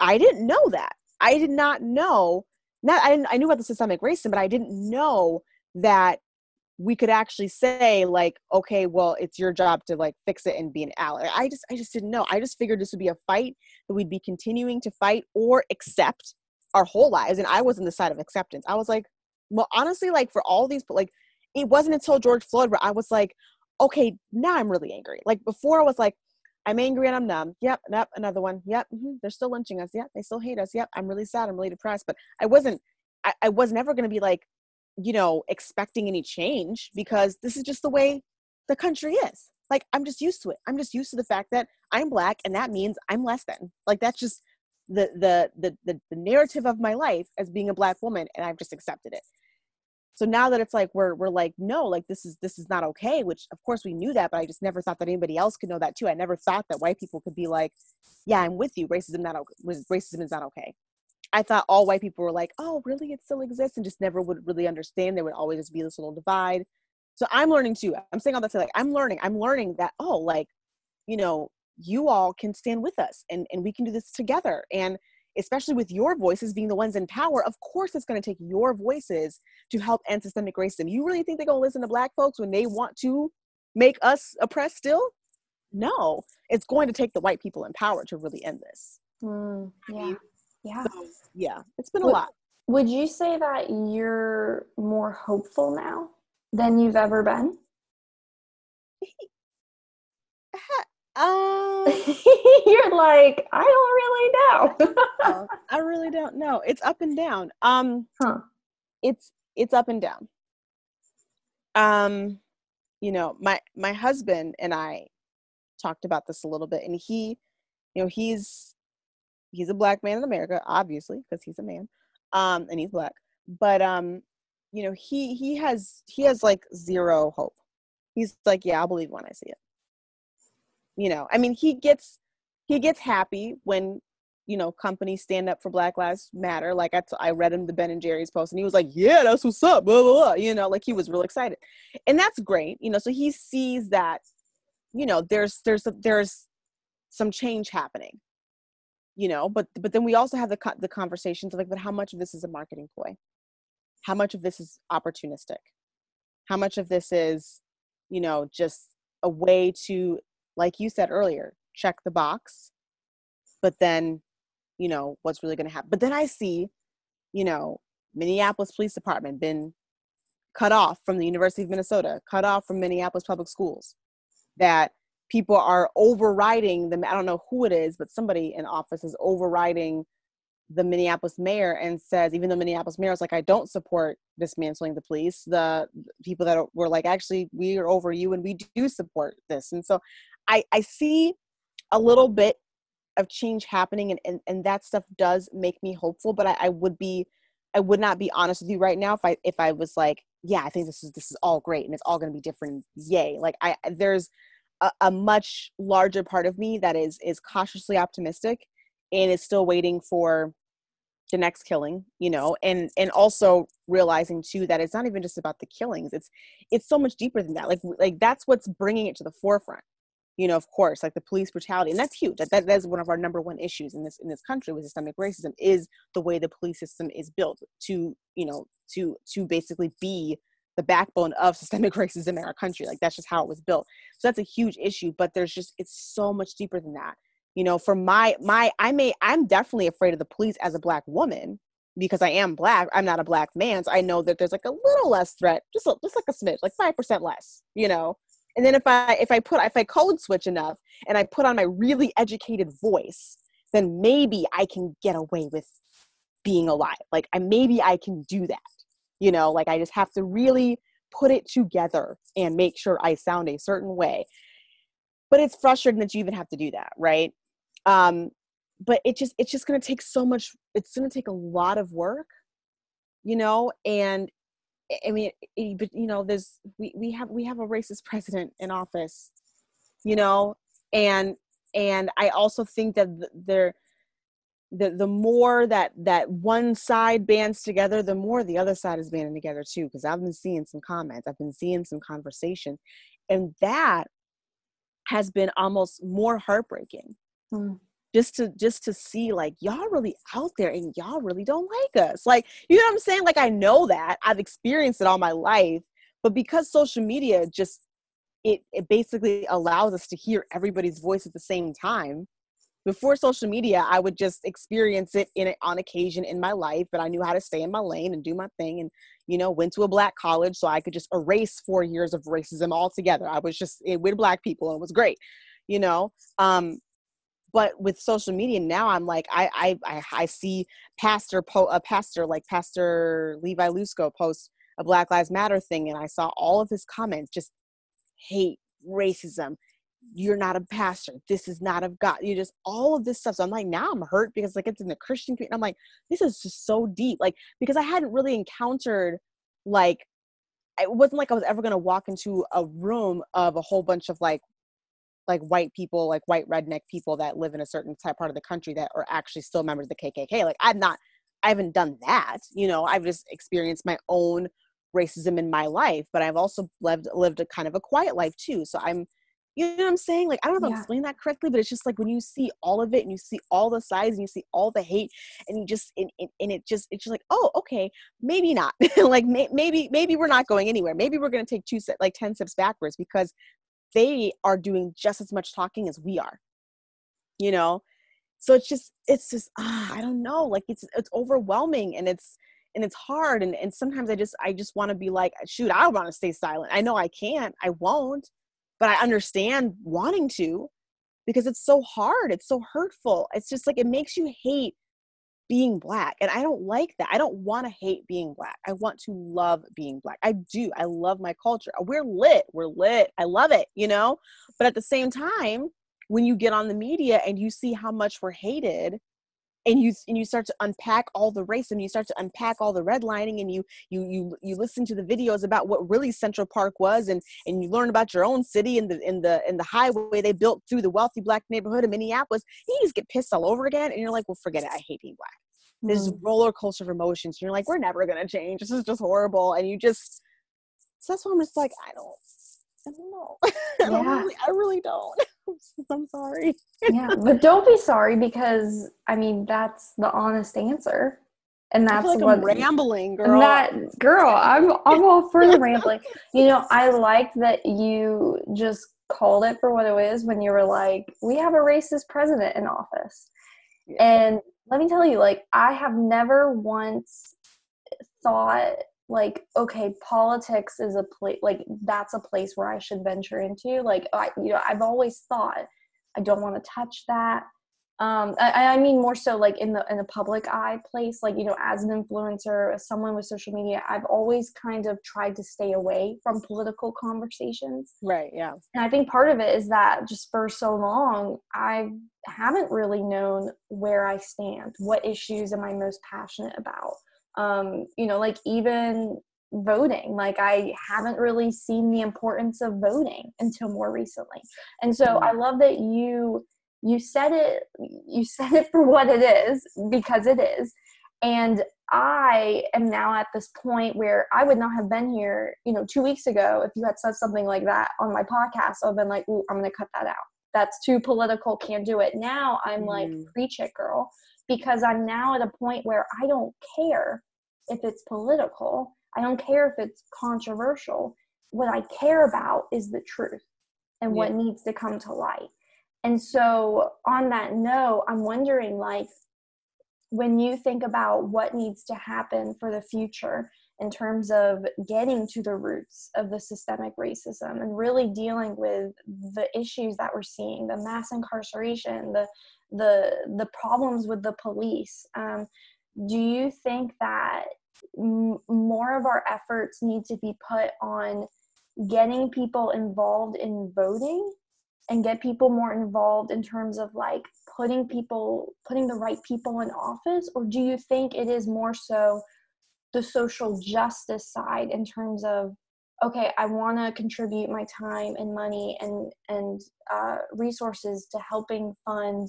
I didn't know that. I did not know. Not I. I knew about the systemic racism, but I didn't know that we could actually say like, okay, well, it's your job to like fix it and be an ally. I just, I just didn't know. I just figured this would be a fight that we'd be continuing to fight or accept our whole lives. And I was on the side of acceptance. I was like, well, honestly, like for all these, like it wasn't until George Floyd where I was like, okay, now I'm really angry. Like before, I was like, I'm angry and I'm numb. Yep, yep, another one. Yep, mm-hmm, they're still lynching us. Yep, they still hate us. Yep, I'm really sad. I'm really depressed. But I wasn't. I, I was never going to be like, you know, expecting any change because this is just the way the country is. Like I'm just used to it. I'm just used to the fact that I'm black and that means I'm less than. Like that's just the the the the, the narrative of my life as being a black woman, and I've just accepted it so now that it's like we're we're like no like this is this is not okay which of course we knew that but i just never thought that anybody else could know that too. I never thought that white people could be like yeah i'm with you. Racism not racism is not okay. I thought all white people were like oh really? It still exists and just never would really understand. There would always just be this little divide. So i'm learning too. I'm saying all that to like i'm learning. I'm learning that oh like you know you all can stand with us and and we can do this together. And especially with your voices being the ones in power, of course it's going to take your voices to help end systemic racism. You really think they're going to listen to black folks when they want to make us oppressed still? No, it's going to take the white people in power to really end this.
Mm, yeah. Yeah.
So, yeah, it's been a lot.
Would you say that you're more hopeful now than you've ever been?
Um,
You're like, I don't really know.
I really don't know. It's up and down. Um,
huh.
It's it's up and down. Um, you know, my my husband and I talked about this a little bit, and he, you know, he's he's a black man in America, obviously, because he's a man, um, and he's black. But um, you know, he he has he has like zero hope. He's like, yeah, I'll believe when I see it you know i mean he gets he gets happy when you know companies stand up for black lives matter. Like I, t- I read him the ben and jerry's post and he was like yeah that's what's up blah, blah, blah. you know like he was real excited. And that's great you know so he sees that you know there's there's a, there's some change happening you know but but then we also have the the conversations like but how much of this is a marketing ploy? How much of this is opportunistic? How much of this is you know just a way to like you said earlier, check the box, but then, you know, what's really going to happen? But then I see, you know, Minneapolis Police Department been cut off from the University of Minnesota, cut off from Minneapolis Public Schools, that people are overriding them. I don't know who it is, but somebody in office is overriding the Minneapolis mayor and says, even though Minneapolis mayor is like, I don't support dismantling the police, the people that were like, actually, we are over you and we do support this. And so I, I see a little bit of change happening and, and, and that stuff does make me hopeful, but I, I would be I would not be honest with you right now if I if I was like, yeah, I think this is this is all great and it's all gonna be different. Yay. Like I there's a, a much larger part of me that is is cautiously optimistic and is still waiting for the next killing you know and and also realizing too that it's not even just about the killings it's it's so much deeper than that like like that's what's bringing it to the forefront you know of course like the police brutality and that's huge that, that is one of our number one issues in this in this country with systemic racism is the way the police system is built to you know to to basically be the backbone of systemic racism in our country. Like that's just how it was built. So that's a huge issue but there's just it's so much deeper than that. You know for my my i may i'm definitely afraid of the police as a black woman because i am black i'm not a black man so i know that there's like a little less threat just a, just like a smidge like 5% less you know and then if i if i put if i code switch enough and i put on my really educated voice then maybe i can get away with being alive like i maybe i can do that you know like i just have to really put it together and make sure I sound a certain way. But it's frustrating that you even have to do that, right? Um, but it just it's just going to take so much. It's going to take a lot of work, you know. And I mean, but you know, there's we we have we have a racist president in office, you know, and and I also think that there the the more that that one side bands together the more the other side is banding together too because i've been seeing some comments i've been seeing some conversation and that has been almost more heartbreaking mm. Just to just to see like y'all really out there and y'all really don't like us. Like you know what i'm saying? Like i know that. I've experienced it all my life but because social media just it, it basically allows us to hear everybody's voice at the same time. Before social media i would just experience it in on occasion in my life but i knew how to stay in my lane and do my thing and you know went to a black college so i could just erase four years of racism altogether. I was just eh, with black people and it was great you know? Um but with social media now i'm like i i i, see pastor po a pastor like pastor levi lusko post a black lives matter thing and i saw all of his comments just hate racism you're not a pastor. This is not of God. You just all of this stuff. So I'm like, now I'm hurt because like it's in the Christian community. I'm like, this is just so deep. Like because I hadn't really encountered like it wasn't like I was ever gonna walk into a room of a whole bunch of like like white people, like white redneck people that live in a certain type part of the country that are actually still members of the KKK. Like I'm not, I haven't done that. You know, I've just experienced my own racism in my life, but I've also lived lived a kind of a quiet life too. So I'm you know what I'm saying? Like, I don't know if yeah. I'm explaining that correctly, but it's just like when you see all of it and you see all the sides and you see all the hate and you just, and, and, and it just, it's just like, oh, okay, maybe not. like, may, maybe, maybe we're not going anywhere. Maybe we're going to take two, like 10 steps backwards because they are doing just as much talking as we are, you know? So it's just, it's just, ah, I don't know. Like, it's, it's overwhelming and it's, and it's hard. And, and sometimes I just, I just want to be like, shoot, I want to stay silent. I know I can't, I won't but I understand wanting to because it's so hard. It's so hurtful. It's just like it makes you hate being black. And I don't like that. I don't want to hate being black. I want to love being black. I do. I love my culture. Uh, we're lit. We're lit. I love it, you know? But at the same time, when you get on the media and you see how much we're hated, and you and you start to unpack all the race and you start to unpack all the redlining and you you you you listen to the videos about what really Central Park was and and you learn about your own city and the in the in the highway they built through the wealthy black neighborhood of Minneapolis. You just get pissed all over again and you're like, well, forget it. I hate being black. This mm. roller coaster of emotions. And You're like, we're never gonna change. This is just horrible. And you just so that's why I'm just like, I don't I don't know. Yeah. I, really, I really don't. I'm sorry.
yeah, but don't be sorry because I mean that's the honest answer, and that's
like
what
I'm rambling, girl.
That girl, I'm I'm all for the rambling. You know, I like that you just called it for what it is when you were like, "We have a racist president in office," yeah. and let me tell you, like, I have never once thought like okay politics is a place like that's a place where i should venture into like i you know i've always thought i don't want to touch that. Um I, I mean more so like in the in the public eye place like you know as an influencer as someone with social media i've always kind of tried to stay away from political conversations.
Right yeah.
And i think part of it is that just for so long i haven't really known where i stand what issues am i most passionate about um, you know, like even voting like i haven't really seen the importance of voting until more recently. And so i mm-hmm. love that you you said it you said it for what it is because it is. And i am now at this point where i would not have been here you know two weeks ago if you had said something like that on my podcast. I've been like Ooh, i'm gonna cut that out. That's too political can't do it. Now i'm mm. like preach it girl because i'm now at a point where i don't care if it's political. I don't care if it's controversial. What I care about is the truth and yeah. what needs to come to light. And so, on that note, I'm wondering like, when you think about what needs to happen for the future in terms of getting to the roots of the systemic racism and really dealing with the issues that we're seeing the mass incarceration the the the problems with the police. Um, do you think that m- more of our efforts need to be put on getting people involved in voting and get people more involved in terms of like putting people putting the right people in office? Or do you think it is more so the social justice side in terms of okay i want to contribute my time and money and and uh, resources to helping fund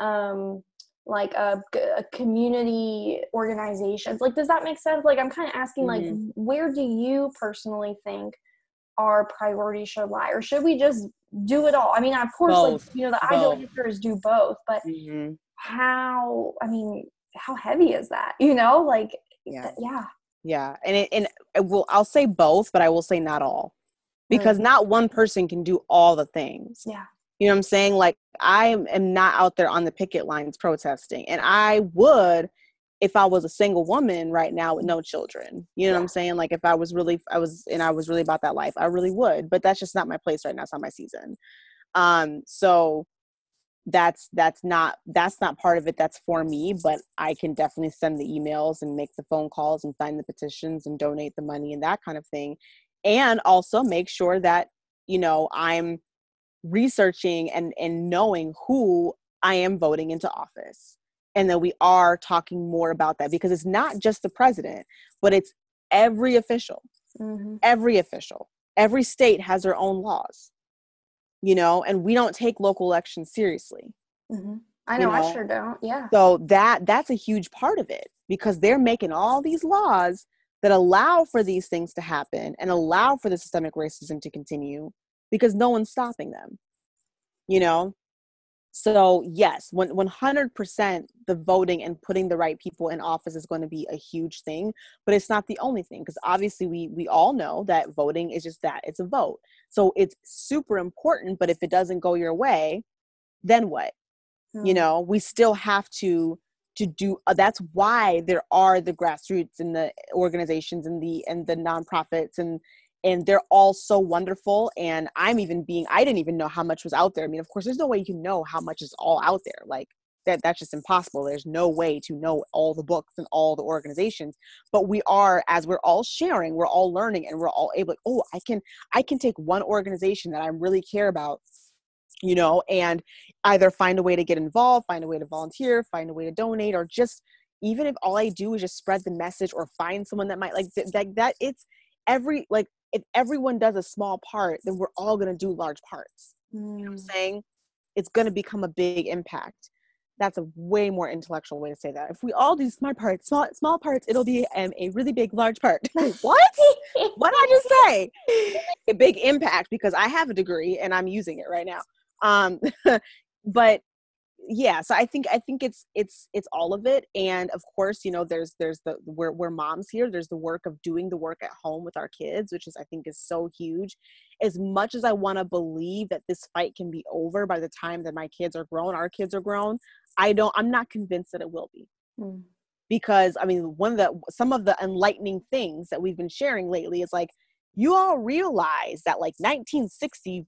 um, like a, a, community organizations like does that make sense like i'm kind of asking mm-hmm. like where do you personally think our priorities should lie or should we just do it all i mean of course both. like you know the ideal answer is do both but mm-hmm. how i mean how heavy is that you know like yeah yeah
yeah and it, and it will i'll say both but i will say not all because mm. not one person can do all the things
yeah
you know what i'm saying like i am not out there on the picket lines protesting and i would if I was a single woman right now with no children. You know yeah. what I'm saying? Like if I was really I was and I was really about that life, I really would. But that's just not my place right now. It's not my season. Um so that's that's not that's not part of it that's for me but i can definitely send the emails and make the phone calls and sign the petitions and donate the money and that kind of thing and also make sure that you know i'm researching and and knowing who i am voting into office and that we are talking more about that because it's not just the president but it's every official mm-hmm. every official every state has their own laws you know and we don't take local elections seriously
mm-hmm. i know, you know, i sure don't yeah
so that that's a huge part of it because they're making all these laws that allow for these things to happen and allow for the systemic racism to continue because no one's stopping them you know so yes, one one hundred percent the voting and putting the right people in office is going to be a huge thing, but it's not the only thing because obviously we we all know that voting is just that it's a vote. So it's super important, but if it doesn't go your way, then what? Hmm. You know, we still have to to do uh, that's why there are the grassroots and the organizations and the and the nonprofits and and they're all so wonderful and i'm even being i didn't even know how much was out there. I mean of course there's no way you can know how much is all out there. Like that that's just impossible. There's no way to know all the books and all the organizations. But we are as we're all sharing we're all learning and we're all able oh i can i can take one organization that i really care about you know and either find a way to get involved find a way to volunteer find a way to donate or just even if all i do is just spread the message or find someone that might like that that it's every like if everyone does a small part, then we're all going to do large parts. Mm. You know what I'm mm. saying? It's going to become a big impact. That's a way more intellectual way to say that. If we all do small parts, small small parts, it'll be um, a really big large part. what? what did I just say? A big impact because I have a degree and I'm using it right now. Um, but yeah so i think i think it's it's it's all of it and of course you know there's there's the we're, we're moms here there's the work of doing the work at home with our kids which is i think is so huge. As much as i want to believe that this fight can be over by the time that my kids are grown our kids are grown i don't i'm not convinced that it will be. Mm. because i mean one of the some of the enlightening things that we've been sharing lately is like you all realize that like 1960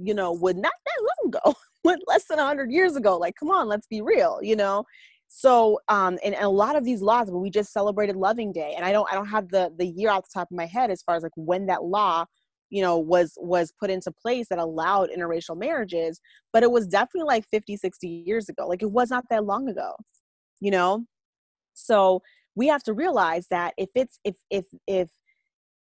you know would not that long ago less than 100 years ago like come on let's be real you know? So um and, and a lot of these laws when we just celebrated loving day and i don't i don't have the the year off the top of my head as far as like when that law you know was was put into place that allowed interracial marriages but it was definitely like 50 60 years ago like it was not that long ago you know? So we have to realize that if it's if if if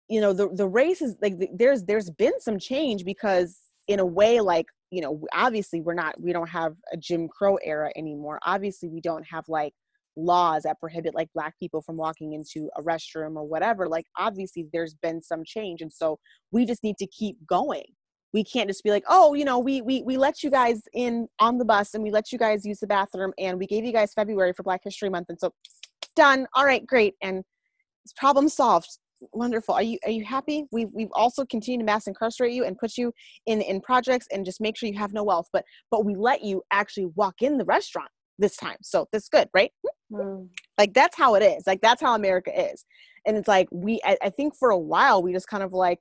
you know the the race is like there's there's been some change because in a way like you know obviously we're not we don't have a jim crow era anymore. Obviously we don't have like laws that prohibit like black people from walking into a restroom or whatever. Like obviously there's been some change and so we just need to keep going. We can't just be like oh you know we we we let you guys in on the bus and we let you guys use the bathroom and we gave you guys february for black history month and so done. All right great. And problem solved wonderful are you are you happy we've we've also continued to mass incarcerate you and put you in in projects and just make sure you have no wealth but but we let you actually walk in the restaurant this time so that's good right mm. like that's how it is like that's how america is and it's like we I, I think for a while we just kind of like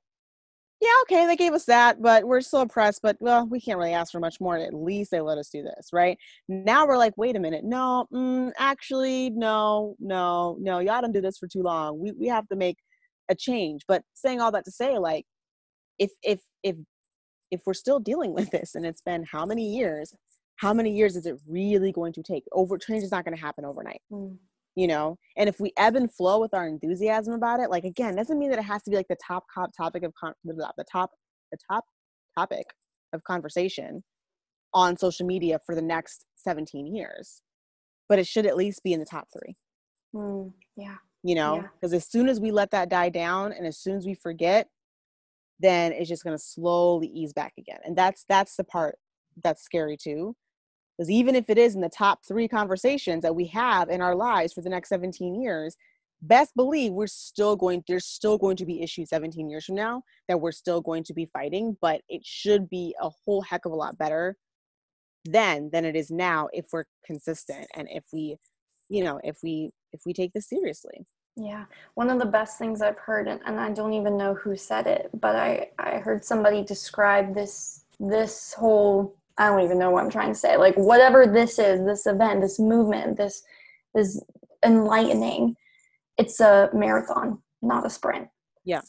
yeah, okay, they gave us that, but we're still oppressed. But well, we can't really ask for much more. At least they let us do this, right? Now we're like, wait a minute, no, mm, actually, no, no, no, y'all don't do this for too long. We we have to make a change. But saying all that to say, like, if if if if we're still dealing with this, and it's been how many years? How many years is it really going to take? Over change is not going to happen overnight. Mm you know and if we ebb and flow with our enthusiasm about it like again doesn't mean that it has to be like the top topic of con- the top the top topic of conversation on social media for the next 17 years but it should at least be in the top three
mm, yeah
you know because yeah. as soon as we let that die down and as soon as we forget then it's just going to slowly ease back again and that's that's the part that's scary too because even if it is in the top three conversations that we have in our lives for the next 17 years, best believe we're still going, there's still going to be issues 17 years from now that we're still going to be fighting, but it should be a whole heck of a lot better then than it is now if we're consistent and if we, you know, if we, if we take this seriously.
Yeah. One of the best things I've heard, and, and I don't even know who said it, but I, I heard somebody describe this, this whole I don't even know what I'm trying to say. Like whatever this is, this event, this movement, this this enlightening, it's a marathon, not a sprint.
Yeah.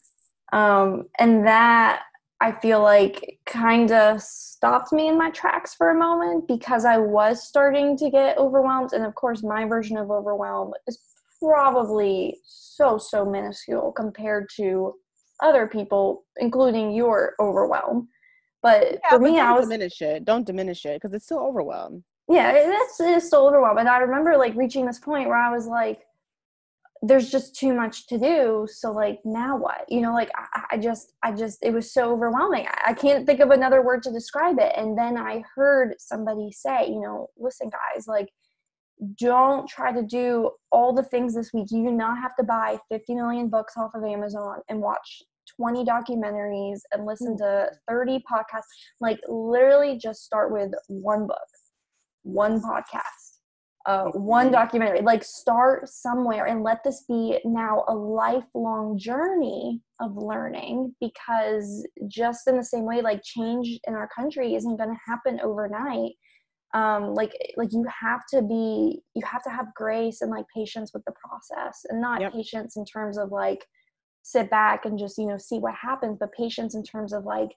Um, and that I feel like kind of stopped me in my tracks for a moment because I was starting to get overwhelmed. And of course, my version of overwhelm is probably so, so minuscule compared to other people, including your overwhelm. But yeah, for but me, I was Don't
diminish it. Don't diminish it because it's still overwhelmed.
Yeah, it's it's still overwhelmed. And I remember like reaching this point where I was like, "There's just too much to do." So like, now what? You know, like I, I just, I just, it was so overwhelming. I, I can't think of another word to describe it. And then I heard somebody say, you know, listen, guys, like don't try to do all the things this week. You do not have to buy 50 million books off of Amazon and watch 20 documentaries and listen mm. to 30 podcasts. Like literally just start with one book, one podcast, uh, one documentary. Like start somewhere and let this be now a lifelong journey of learning because just in the same way, like change in our country isn't going to happen overnight um like like you have to be you have to have grace and like patience with the process and not yep. patience in terms of like sit back and just you know see what happens but patience in terms of like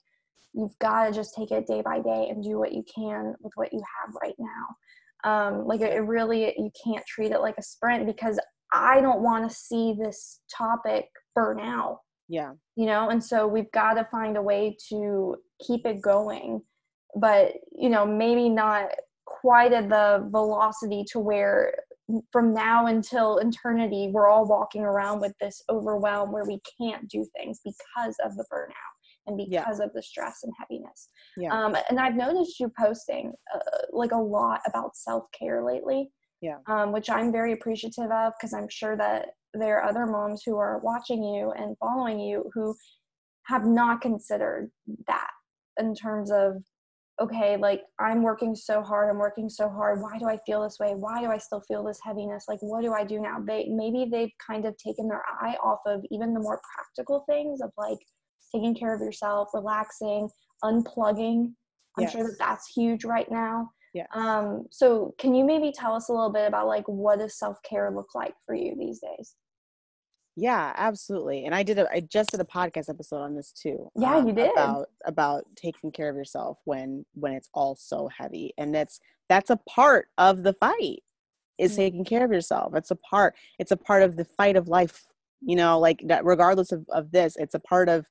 you've got to just take it day by day and do what you can with what you have right now um like it really you can't treat it like a sprint because i don't want to see this topic burn out.
Yeah.
You know and so we've got to find a way to keep it going. But you know maybe not quite at the velocity to where from now until eternity, we're all walking around with this overwhelm where we can't do things because of the burnout and because yeah. of the stress and heaviness. Yeah. Um, and I've noticed you posting uh, like a lot about self care lately.
Yeah.
Um, which I'm very appreciative of because I'm sure that there are other moms who are watching you and following you who have not considered that in terms of okay, like I'm working so hard, I'm working so hard. Why do I feel this way? Why do I still feel this heaviness? Like, what do I do now? They maybe they've kind of taken their eye off of even the more practical things of like taking care of yourself, relaxing, unplugging. I'm yes. sure that that's huge right now.
Yeah.
Um, so can you maybe tell us a little bit about like what does self care look like for you these days?
Yeah, absolutely. And I did a I just did a podcast episode on this too.
Yeah, um, you did.
About about taking care of yourself when when it's all so heavy. And that's that's a part of the fight is mm-hmm. taking care of yourself. It's a part it's a part of the fight of life. You know, like that regardless of, of this, it's a part of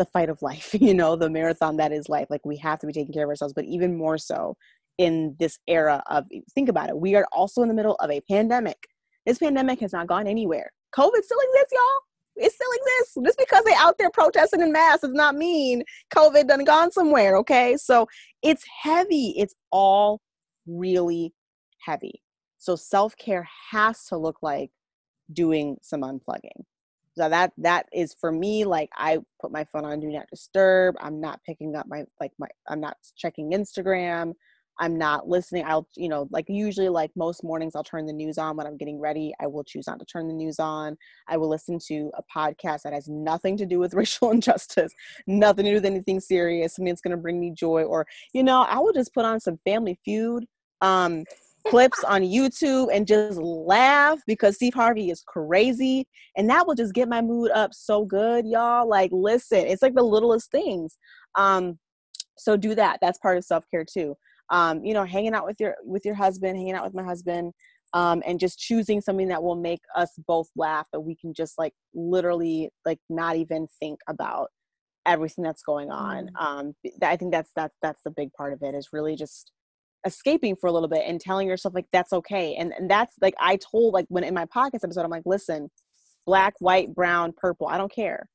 the fight of life, you know, the marathon that is life. Like we have to be taking care of ourselves, but even more so in this era of think about it. We are also in the middle of a pandemic. This pandemic has not gone anywhere COVID still exists, y'all. It still exists. Just because they're out there protesting in mass does not mean COVID done gone somewhere. Okay, so it's heavy. It's all really heavy. So self care has to look like doing some unplugging. So that that is for me. Like I put my phone on do not disturb. I'm not picking up my like my. I'm not checking Instagram. I'm not listening. I'll, you know, like usually, like most mornings, I'll turn the news on when I'm getting ready. I will choose not to turn the news on. I will listen to a podcast that has nothing to do with racial injustice, nothing to do with anything serious, something that's going to bring me joy. Or, you know, I will just put on some Family Feud um, clips on YouTube and just laugh because Steve Harvey is crazy. And that will just get my mood up so good, y'all. Like, listen, it's like the littlest things. Um, so do that. That's part of self care too um, you know hanging out with your with your husband hanging out with my husband um, and just choosing something that will make us both laugh that we can just like literally like not even think about everything that's going on mm. um, i think that's that's that's the big part of it is really just escaping for a little bit and telling yourself like that's okay and and that's like i told like when in my pockets episode i'm like listen black white brown purple i don't care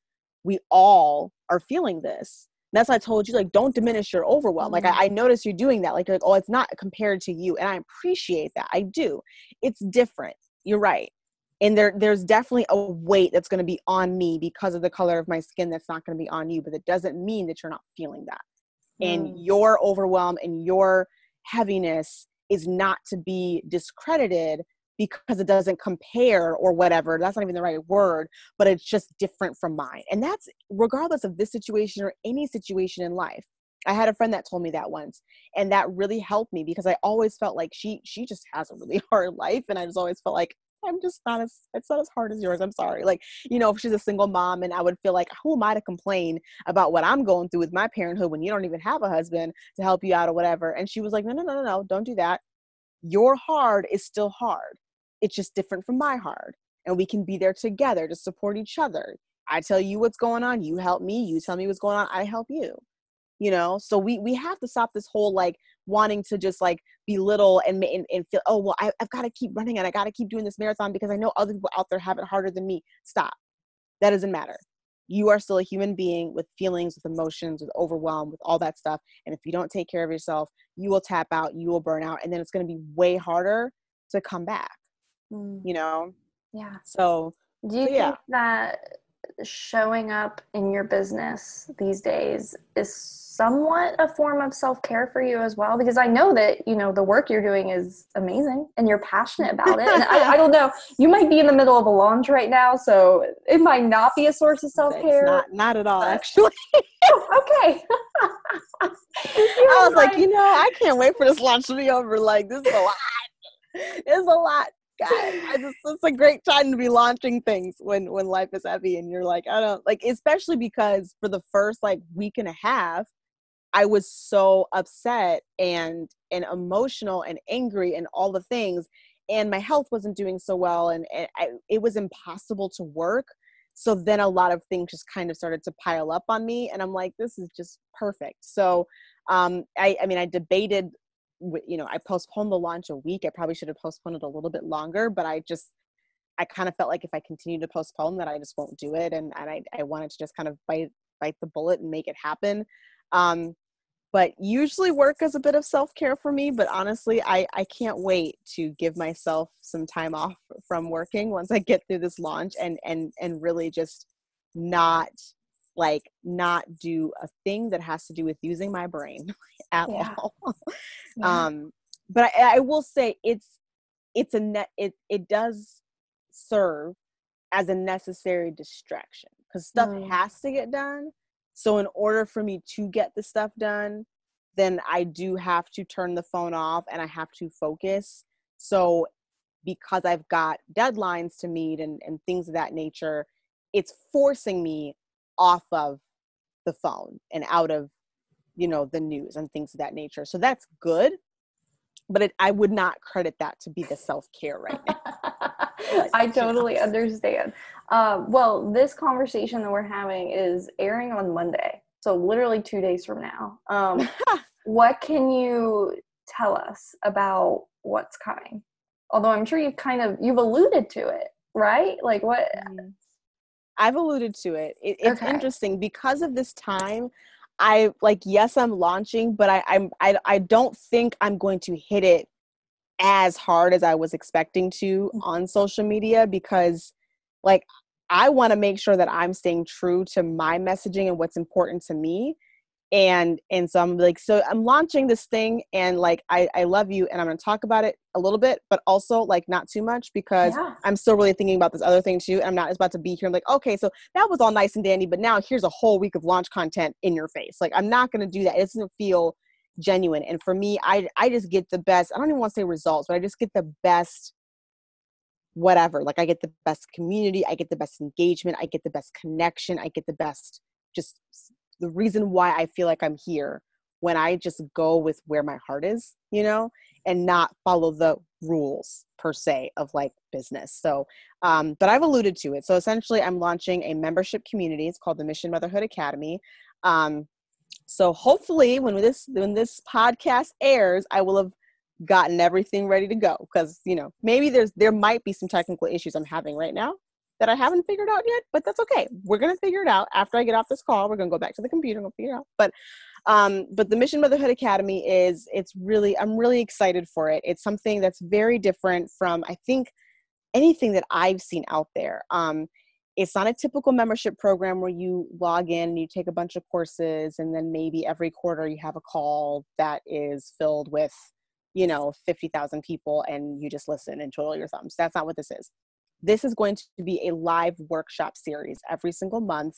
we all are feeling this and that's why I told you, like, don't diminish your overwhelm. Like, I, mm-hmm. I notice you're doing that. Like, you're like, oh, it's not compared to you. And I appreciate that. I do. It's different. You're right. And there, there's definitely a weight that's going to be on me because of the color of my skin that's not going to be on you. But it doesn't mean that you're not feeling that. Mm. And your overwhelm and your heaviness is not to be discredited because it doesn't compare or whatever. That's not even the right word, but it's just different from mine. And that's regardless of this situation or any situation in life. I had a friend that told me that once, and that really helped me because I always felt like she she just has a really hard life, and I just always felt like I'm just not as it's not as hard as yours. I'm sorry. Like, you know, if she's a single mom and I would feel like, who am I to complain about what I'm going through with my parenthood when you don't even have a husband to help you out or whatever? And she was like, no, no, no, no, no, don't do that. Your hard is still hard it's just different from my hard and we can be there together to support each other i tell you what's going on you help me you tell me what's going on i help you you know so we we have to stop this whole like wanting to just like belittle and and, and feel oh well I, i've got to keep running and i got to keep doing this marathon because i know other people out there have it harder than me. Stop. That doesn't matter. You are still a human being with feelings with emotions with overwhelm with all that stuff and if you don't take care of yourself you will tap out you will burn out and then it's going to be way harder to come back mm. you know?
Yeah.
So
do you yeah. think that showing up in your business these days is somewhat a form of self-care for you as well because i know that you know the work you're doing is amazing and you're passionate about it. And I, I, don't know you might be in the middle of a launch right now so it might not be a source of self-care.
not, not at all actually.
Oh, okay.
I was like, like you know i can't wait for this launch to be over like this is a lot. It's a lot God, I just it's a great time to be launching things when when life is heavy and you're like, I don't like especially because for the first like week and a half, I was so upset and and emotional and angry and all the things and my health wasn't doing so well and, and I, it was impossible to work so then a lot of things just kind of started to pile up on me and i'm like this is just perfect so um, I, I mean i debated you know, I postponed the launch a week. I probably should have postponed it a little bit longer, but I just, I kind of felt like if I continue to postpone that I just won't do it. And, and I, I wanted to just kind of bite, bite the bullet and make it happen. Um, but usually work is a bit of self-care for me, but honestly, I, I can't wait to give myself some time off from working once I get through this launch and, and, and really just not like not do a thing that has to do with using my brain at yeah. all. yeah. Um, but I, I will say it's it's a net it it does serve as a necessary distraction because stuff mm. has to get done. So in order for me to get the stuff done, then I do have to turn the phone off and I have to focus. So because I've got deadlines to meet and, and things of that nature, it's forcing me off of the phone and out of you know the news and things of that nature so that's good but it, i would not credit that to be the self-care right now
i totally understand um, well this conversation that we're having is airing on monday so literally two days from now um, what can you tell us about what's coming although i'm sure you've kind of you've alluded to it right like what mm.
I've alluded to it. it it's okay. interesting because of this time. I like yes, I'm launching, but I, I'm I I don't think I'm going to hit it as hard as I was expecting to mm. on social media because like I want to make sure that I'm staying true to my messaging and what's important to me. and and so i'm like so i'm launching this thing and like i i love you and i'm going to talk about it a little bit but also like not too much because
Yeah.
i'm still really thinking about this other thing too And i'm not about to be here i'm like okay so that was all nice and dandy but now here's a whole week of launch content in your face like i'm not going to do that it doesn't feel genuine and for me i i just get the best i don't even want to say results but i just get the best whatever like i get the best community i get the best engagement i get the best connection i get the best just the reason why i feel like i'm here when i just go with where my heart is you know and not follow the rules per se of like business. So um but i've alluded to it. So essentially i'm launching a membership community it's called the mission motherhood academy. Um so hopefully when this when this podcast airs i will have gotten everything ready to go. Because you know maybe there's there might be some technical issues i'm having right now that i haven't figured out yet but that's okay. We're gonna figure it out. After i get off this call we're gonna go back to the computer and we'll figure it out. But um but the mission motherhood academy is it's really i'm really excited for it. It's something that's very different from i think anything that i've seen out there. Um it's not a typical membership program where you log in and you take a bunch of courses and then maybe every quarter you have a call that is filled with you know 50,000 people and you just listen and twiddle your thumbs. That's not what this is. This is going to be a live workshop series every single month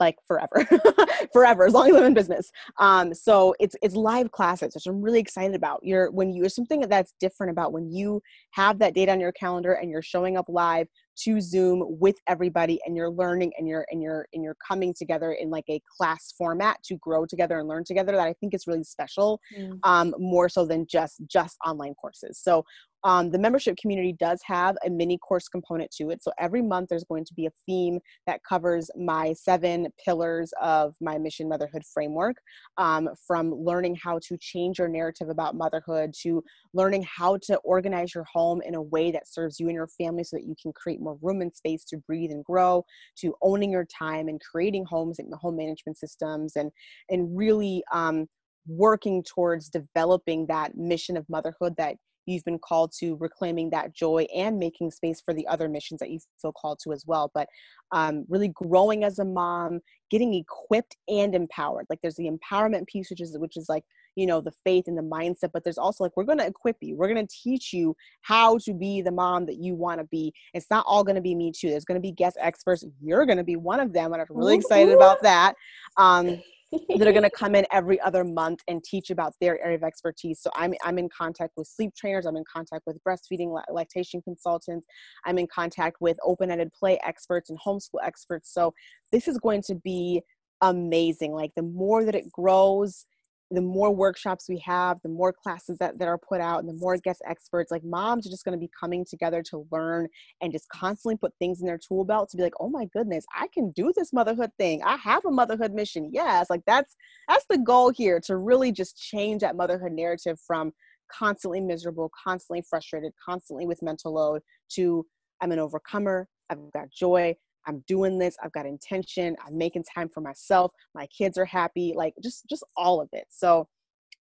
like forever forever as long as i'm in business um so it's it's live classes which i'm really excited about you're when you something that's different about when you have that date on your calendar and you're showing up live to zoom with everybody and you're learning and you're and you're and you're coming together in like a class format to grow together and learn together that i think is really special
Mm.
um, more so than just just online courses. So um, the membership community does have a mini course component to it. So every month there's going to be a theme that covers my seven pillars of my mission motherhood framework, um, from learning how to change your narrative about motherhood to learning how to organize your home in a way that serves you and your family so that you can create more room and space to breathe and grow to owning your time and creating homes and the home management systems and and really um, working towards developing that mission of motherhood that you've been called to reclaiming that joy and making space for the other missions that you feel called to as well. But um, really growing as a mom getting equipped and empowered. Like there's the empowerment piece which is which is like you know the faith and the mindset but there's also like we're going to equip you. We're going to teach you how to be the mom that you want to be. It's not all going to be me too. There's going to be guest experts. You're going to be one of them and i'm really excited about that um, that are going to come in every other month and teach about their area of expertise. So I'm I'm in contact with sleep trainers, I'm in contact with breastfeeding lactation consultants, I'm in contact with open-ended play experts and homeschool experts. So this is going to be amazing. Like the more that it grows, the more workshops we have, the more classes that, that are put out, and the more guest experts, like moms are just going to be coming together to learn and just constantly put things in their tool belt to be like, oh my goodness, I can do this motherhood thing. I have a motherhood mission. Yes, like that's that's the goal here to really just change that motherhood narrative from constantly miserable, constantly frustrated, constantly with mental load to I'm an overcomer. I've got joy. I'm doing this. I've got intention. I'm making time for myself. My kids are happy. Like just just all of it. So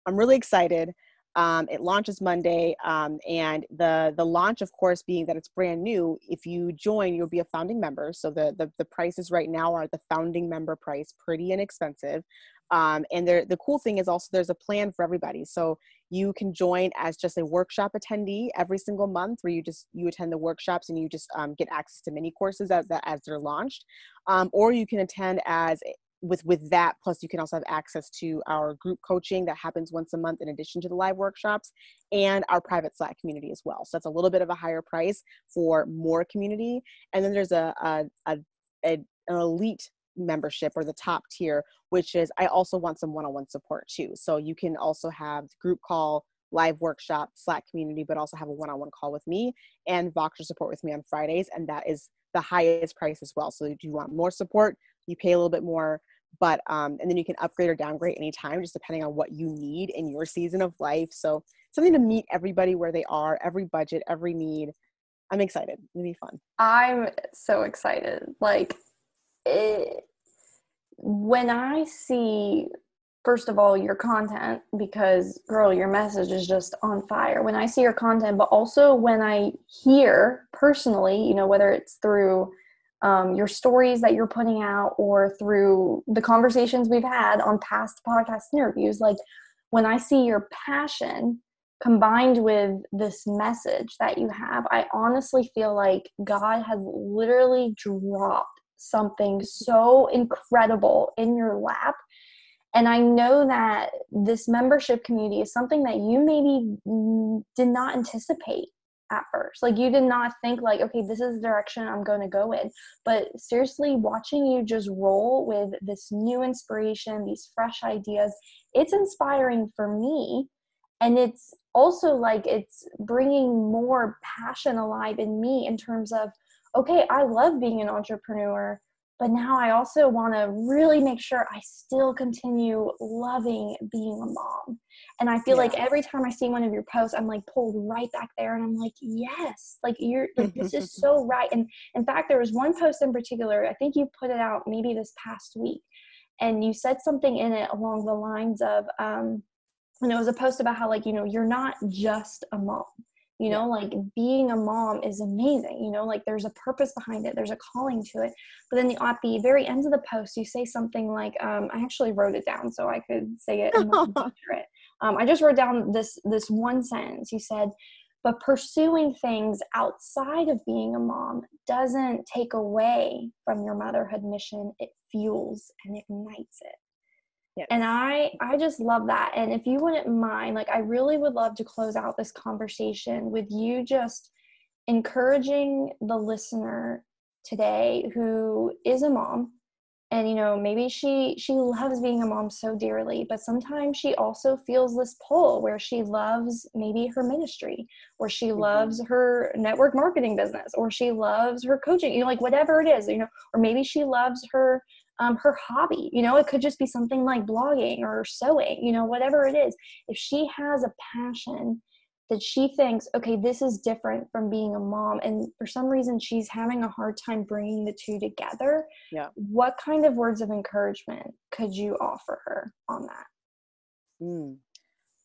I'm really excited. Um, it launches Monday, um, and the the launch, of course, being that it's brand new. If you join, you'll be a founding member. So the the, the prices right now are the founding member price, pretty inexpensive. Um, and there, the cool thing is also there's a plan for everybody. So you can join as just a workshop attendee every single month, where you just you attend the workshops and you just um, get access to mini courses as as they're launched, um, or you can attend as with with that plus you can also have access to our group coaching that happens once a month in addition to the live workshops and our private slack community as well. So that's a little bit of a higher price for more community. And then there's a a, a, a an elite membership or the top tier which is i also want some one-on-one support too. So you can also have group call live workshop slack community but also have a one-on-one call with me and voxer support with me on fridays and that is the highest price as well. So if you want more support? You pay a little bit more but um and then you can upgrade or downgrade anytime just depending on what you need in your season of life. So something to meet everybody where they are every budget every need. I'm excited. It'll be fun.
I'm so excited. Like, it, when I see, first of all, your content, because girl, your message is just on fire. When I see your content, but also when I hear personally, you know, whether it's through um, your stories that you're putting out or through the conversations we've had on past podcast interviews like when i see your passion combined with this message that you have i honestly feel like god has literally dropped something so incredible in your lap and I know that this membership community is something that you maybe did not anticipate at first. Like you did not think like, okay, this is the direction I'm going to go in. But seriously, watching you just roll with this new inspiration, these fresh ideas, it's inspiring for me. And it's also like it's bringing more passion alive in me in terms of, okay, I love being an entrepreneur but now I also want to really make sure I still continue loving being a mom. And I feel yeah. like every time I see one of your posts, I'm like pulled right back there and I'm like, yes, like you're like this is so right. And in fact, there was one post in particular, I think you put it out maybe this past week, and you said something in it along the lines of, um, and it was a post about how like, you know, you're not just a mom you know like being a mom is amazing you know like there's a purpose behind it there's a calling to it. But then the, at the very end of the post you say something like um, i actually wrote it down so i could say it and it um, i just wrote down this this one sentence. You said but pursuing things outside of being a mom doesn't take away from your motherhood mission it fuels and ignites it Yes. And I I just love that. And if you wouldn't mind, like I really would love to close out this conversation with you just encouraging the listener today who is a mom and you know maybe she she loves being a mom so dearly but sometimes she also feels this pull where she loves maybe her ministry or she mm-hmm. loves her network marketing business or she loves her coaching you know like whatever it is you know or maybe she loves her um, her hobby. You know, it could just be something like blogging or sewing, you know, whatever it is. If she has a passion that she thinks, okay, this is different from being a mom, and for some reason she's having a hard time bringing the two together,
yeah.
what kind of words of encouragement could you offer her on that?
Mm.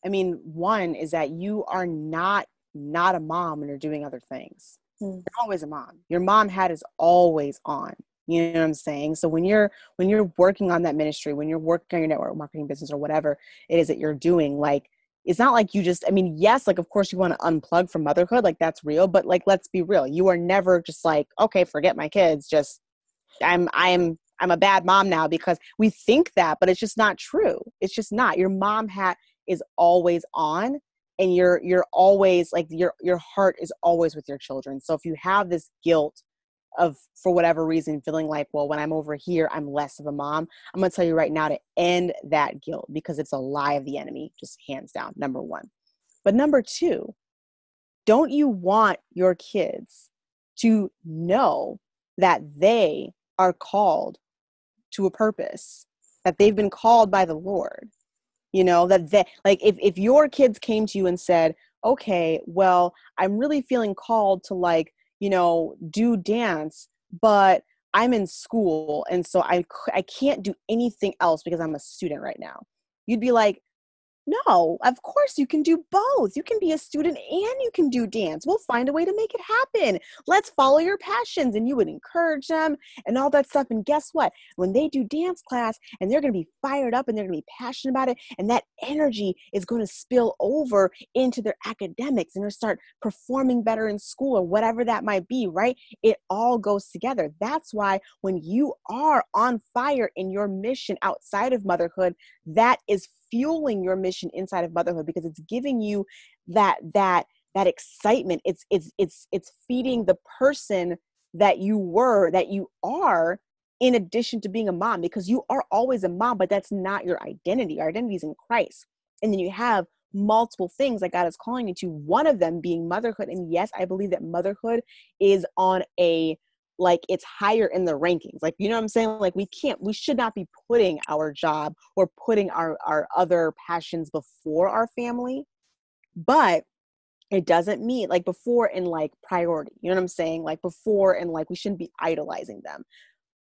I mean, one is that you are not not a mom when you're doing other things. Mm. You're always a mom. Your mom hat is always on you know what i'm saying? So when you're when you're working on that ministry when you're working on your network marketing business or whatever it is that you're doing like it's not like you just i mean yes like of course you want to unplug from motherhood like that's real but like let's be real you are never just like okay forget my kids just i'm i'm i'm a bad mom now because we think that but it's just not true. It's just not. Your mom hat is always on and you're you're always like your your heart is always with your children. So if you have this guilt of for whatever reason feeling like well when i'm over here i'm less of a mom i'm going to tell you right now to end that guilt because it's a lie of the enemy just hands down number one. But number two don't you want your kids to know that they are called to a purpose that they've been called by the lord you know that they like if, if your kids came to you and said okay well i'm really feeling called to like you know, do dance, but I'm in school and so I I can't do anything else because I'm a student right now. You'd be like, no, of course you can do both. You can be a student and you can do dance. We'll find a way to make it happen. Let's follow your passions. And you would encourage them and all that stuff. And guess what? When they do dance class and they're going to be fired up and they're going to be passionate about it, and that energy is going to spill over into their academics and they'll start performing better in school or whatever that might be, right? It all goes together. That's why when you are on fire in your mission outside of motherhood, that is fueling your mission inside of motherhood because it's giving you that that that excitement. It's it's it's it's feeding the person that you were that you are in addition to being a mom because you are always a mom but that's not your identity. Your identity is in christ. And then you have multiple things that god is calling you to one of them being motherhood. And yes i believe that motherhood is on a like it's higher in the rankings. Like you know what i'm saying? Like we can't we should not be putting our job or putting our our other passions before our family. But it doesn't mean like before in like priority you know what i'm saying? Like before and like we shouldn't be idolizing them.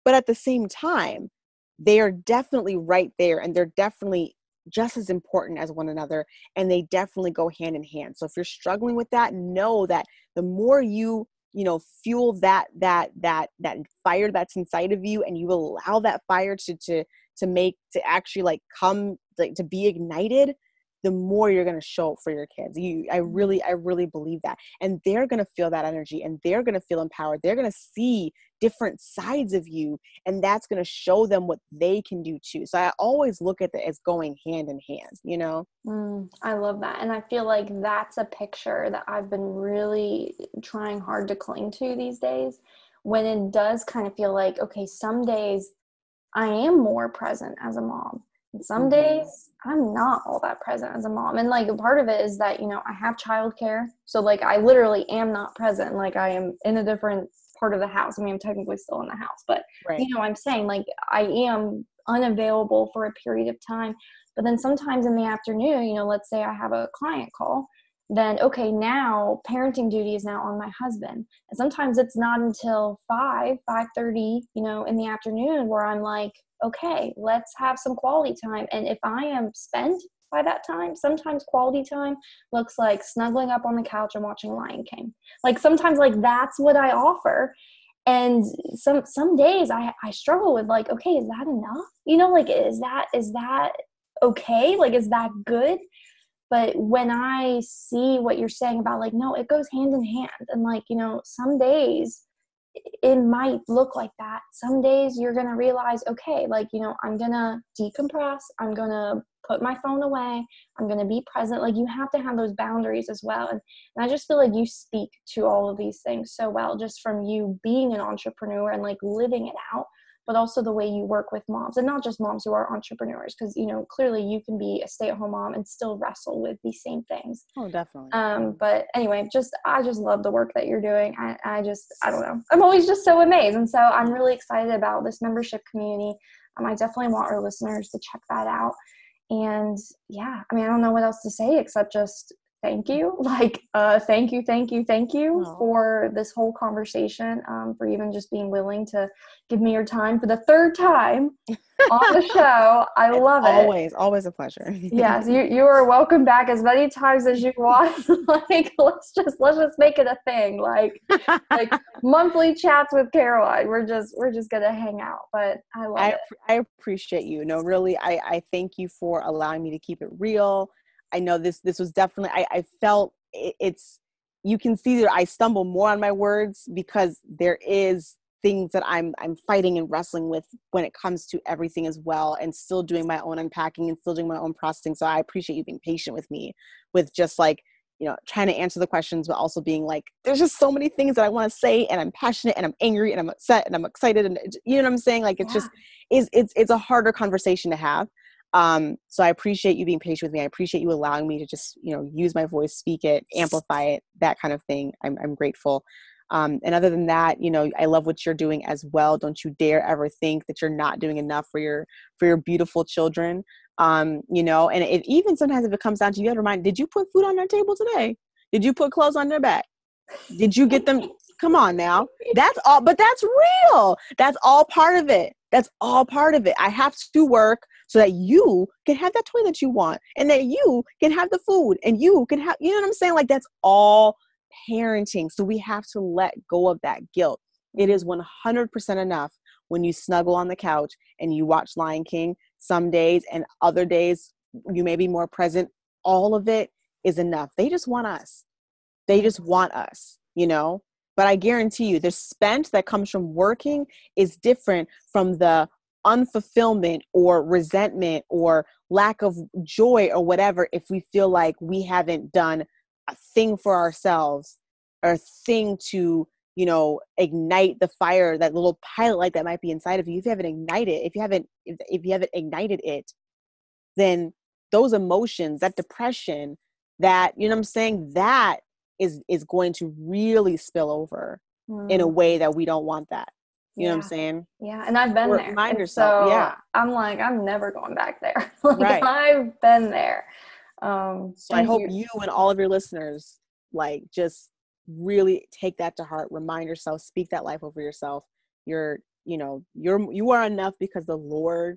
But at the same time they are definitely right there and they're definitely just as important as one another and they definitely go hand in hand. So if you're struggling with that know that the more you you know fuel that that that that fire that's inside of you and you allow that fire to to to make to actually like come like to be ignited the more you're going to show up for your kids. You i mm-hmm. really i really believe that. And they're going to feel that energy and they're going to feel empowered. They're going to see different sides of you and that's going to show them what they can do too. So i always look at it as going hand in hand you know?
Mm, i love that and i feel like that's a picture that i've been really trying hard to cling to these days when it does kind of feel like okay some days i am more present as a mom some mm-hmm. days I'm not all that present as a mom. And like a part of it is that, you know, I have childcare. So like I literally am not present. Like I am in a different part of the house. I mean, I'm technically still in the house, but right. you know, I'm saying like I am unavailable for a period of time. But then sometimes in the afternoon, you know, let's say I have a client call, then okay, now parenting duty is now on my husband. And sometimes it's not until 5, 5:30, you know, in the afternoon where I'm like, okay, let's have some quality time. And if I am spent by that time, sometimes quality time looks like snuggling up on the couch and watching Lion King. Like sometimes like that's what I offer. And some some days I I struggle with like, okay, is that enough? You know, like is that is that okay? Like is that good? But when I see what you're saying about like, no, it goes hand in hand. And like, you know, some days it might look like that. Some days you're going to realize, okay, like, you know, I'm going to decompress. I'm going to put my phone away. I'm going to be present. Like, you have to have those boundaries as well. And, and I just feel like you speak to all of these things so well, just from you being an entrepreneur and like living it out but also the way you work with moms and not just moms who are entrepreneurs because you know clearly you can be a stay-at-home mom and still wrestle with these same things.
Oh definitely.
Um but anyway just i just love the work that you're doing. I, I just i don't know. I'm always just so amazed and so i'm really excited about this membership community. Um, i definitely want our listeners to check that out. And yeah i mean i don't know what else to say except just thank you. Like uh thank you thank you thank you Aww. for this whole conversation um for even just being willing to give me your time for the third time on the show. I love
it. always always a pleasure.
Yes you you are welcome back as many times as you want. Like let's just let's just make it a thing. Like like monthly chats with caroline. We're just we're just gonna hang out. But i love
I,
it.
i appreciate you. No really i i thank you for allowing me to keep it real I know this this was definitely I, I felt it, it's you can see that I stumble more on my words because there is things that I'm I'm fighting and wrestling with when it comes to everything as well and still doing my own unpacking and still doing my own processing. So I appreciate you being patient with me with just like you know trying to answer the questions but also being like there's just so many things that i want to say and i'm passionate and i'm angry and i'm upset and i'm excited and you know what i'm saying like it's yeah. just is it's it's a harder conversation to have um, so I appreciate you being patient with me. I appreciate you allowing me to just, you know, use my voice, speak it, amplify it, that kind of thing. I'm, I'm grateful. Um, and other than that, you know, I love what you're doing as well. Don't you dare ever think that you're not doing enough for your for your beautiful children. Um, you know, and it, even sometimes if it comes down to you, have to remind, did you put food on their table today? Did you put clothes on their back? Did you get them? Come on now. That's all, but that's real. That's all part of it. That's all part of it. I have to work so that you can have that toy that you want and that you can have the food and you can have, you know what I'm saying? Like that's all parenting. So we have to let go of that guilt. It is 100% enough when you snuggle on the couch and you watch Lion King some days and other days you may be more present. All of it is enough. They just want us. They just want us, you know? But I guarantee you, the spent that comes from working is different from the unfulfillment or resentment or lack of joy or whatever if we feel like we haven't done a thing for ourselves or a thing to you know ignite the fire that little pilot light that might be inside of you. If you haven't ignited if you haven't if, if you haven't ignited it then those emotions that depression that you know i'm saying? That is is going to really spill over mm. in a mm. way that we don't want that you yeah. know what I'm saying?
Yeah, and I've been or there. Remind yourself. So yeah, I'm like, I'm never going back there. like, right. I've been there. Um,
so I hope you, you and all of your listeners like just really take that to heart. Remind yourself, speak that life over yourself. You're, you know, you're you are enough because the Lord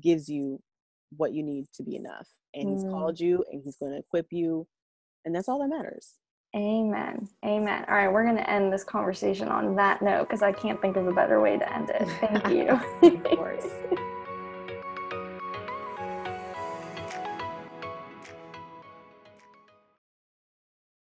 gives you what you need to be enough, and mm. He's called you, and He's going to equip you, and that's all that matters.
Amen. Amen. All right, we're going to end this conversation on that note because I can't think of a better way to end it. Thank you.
of course.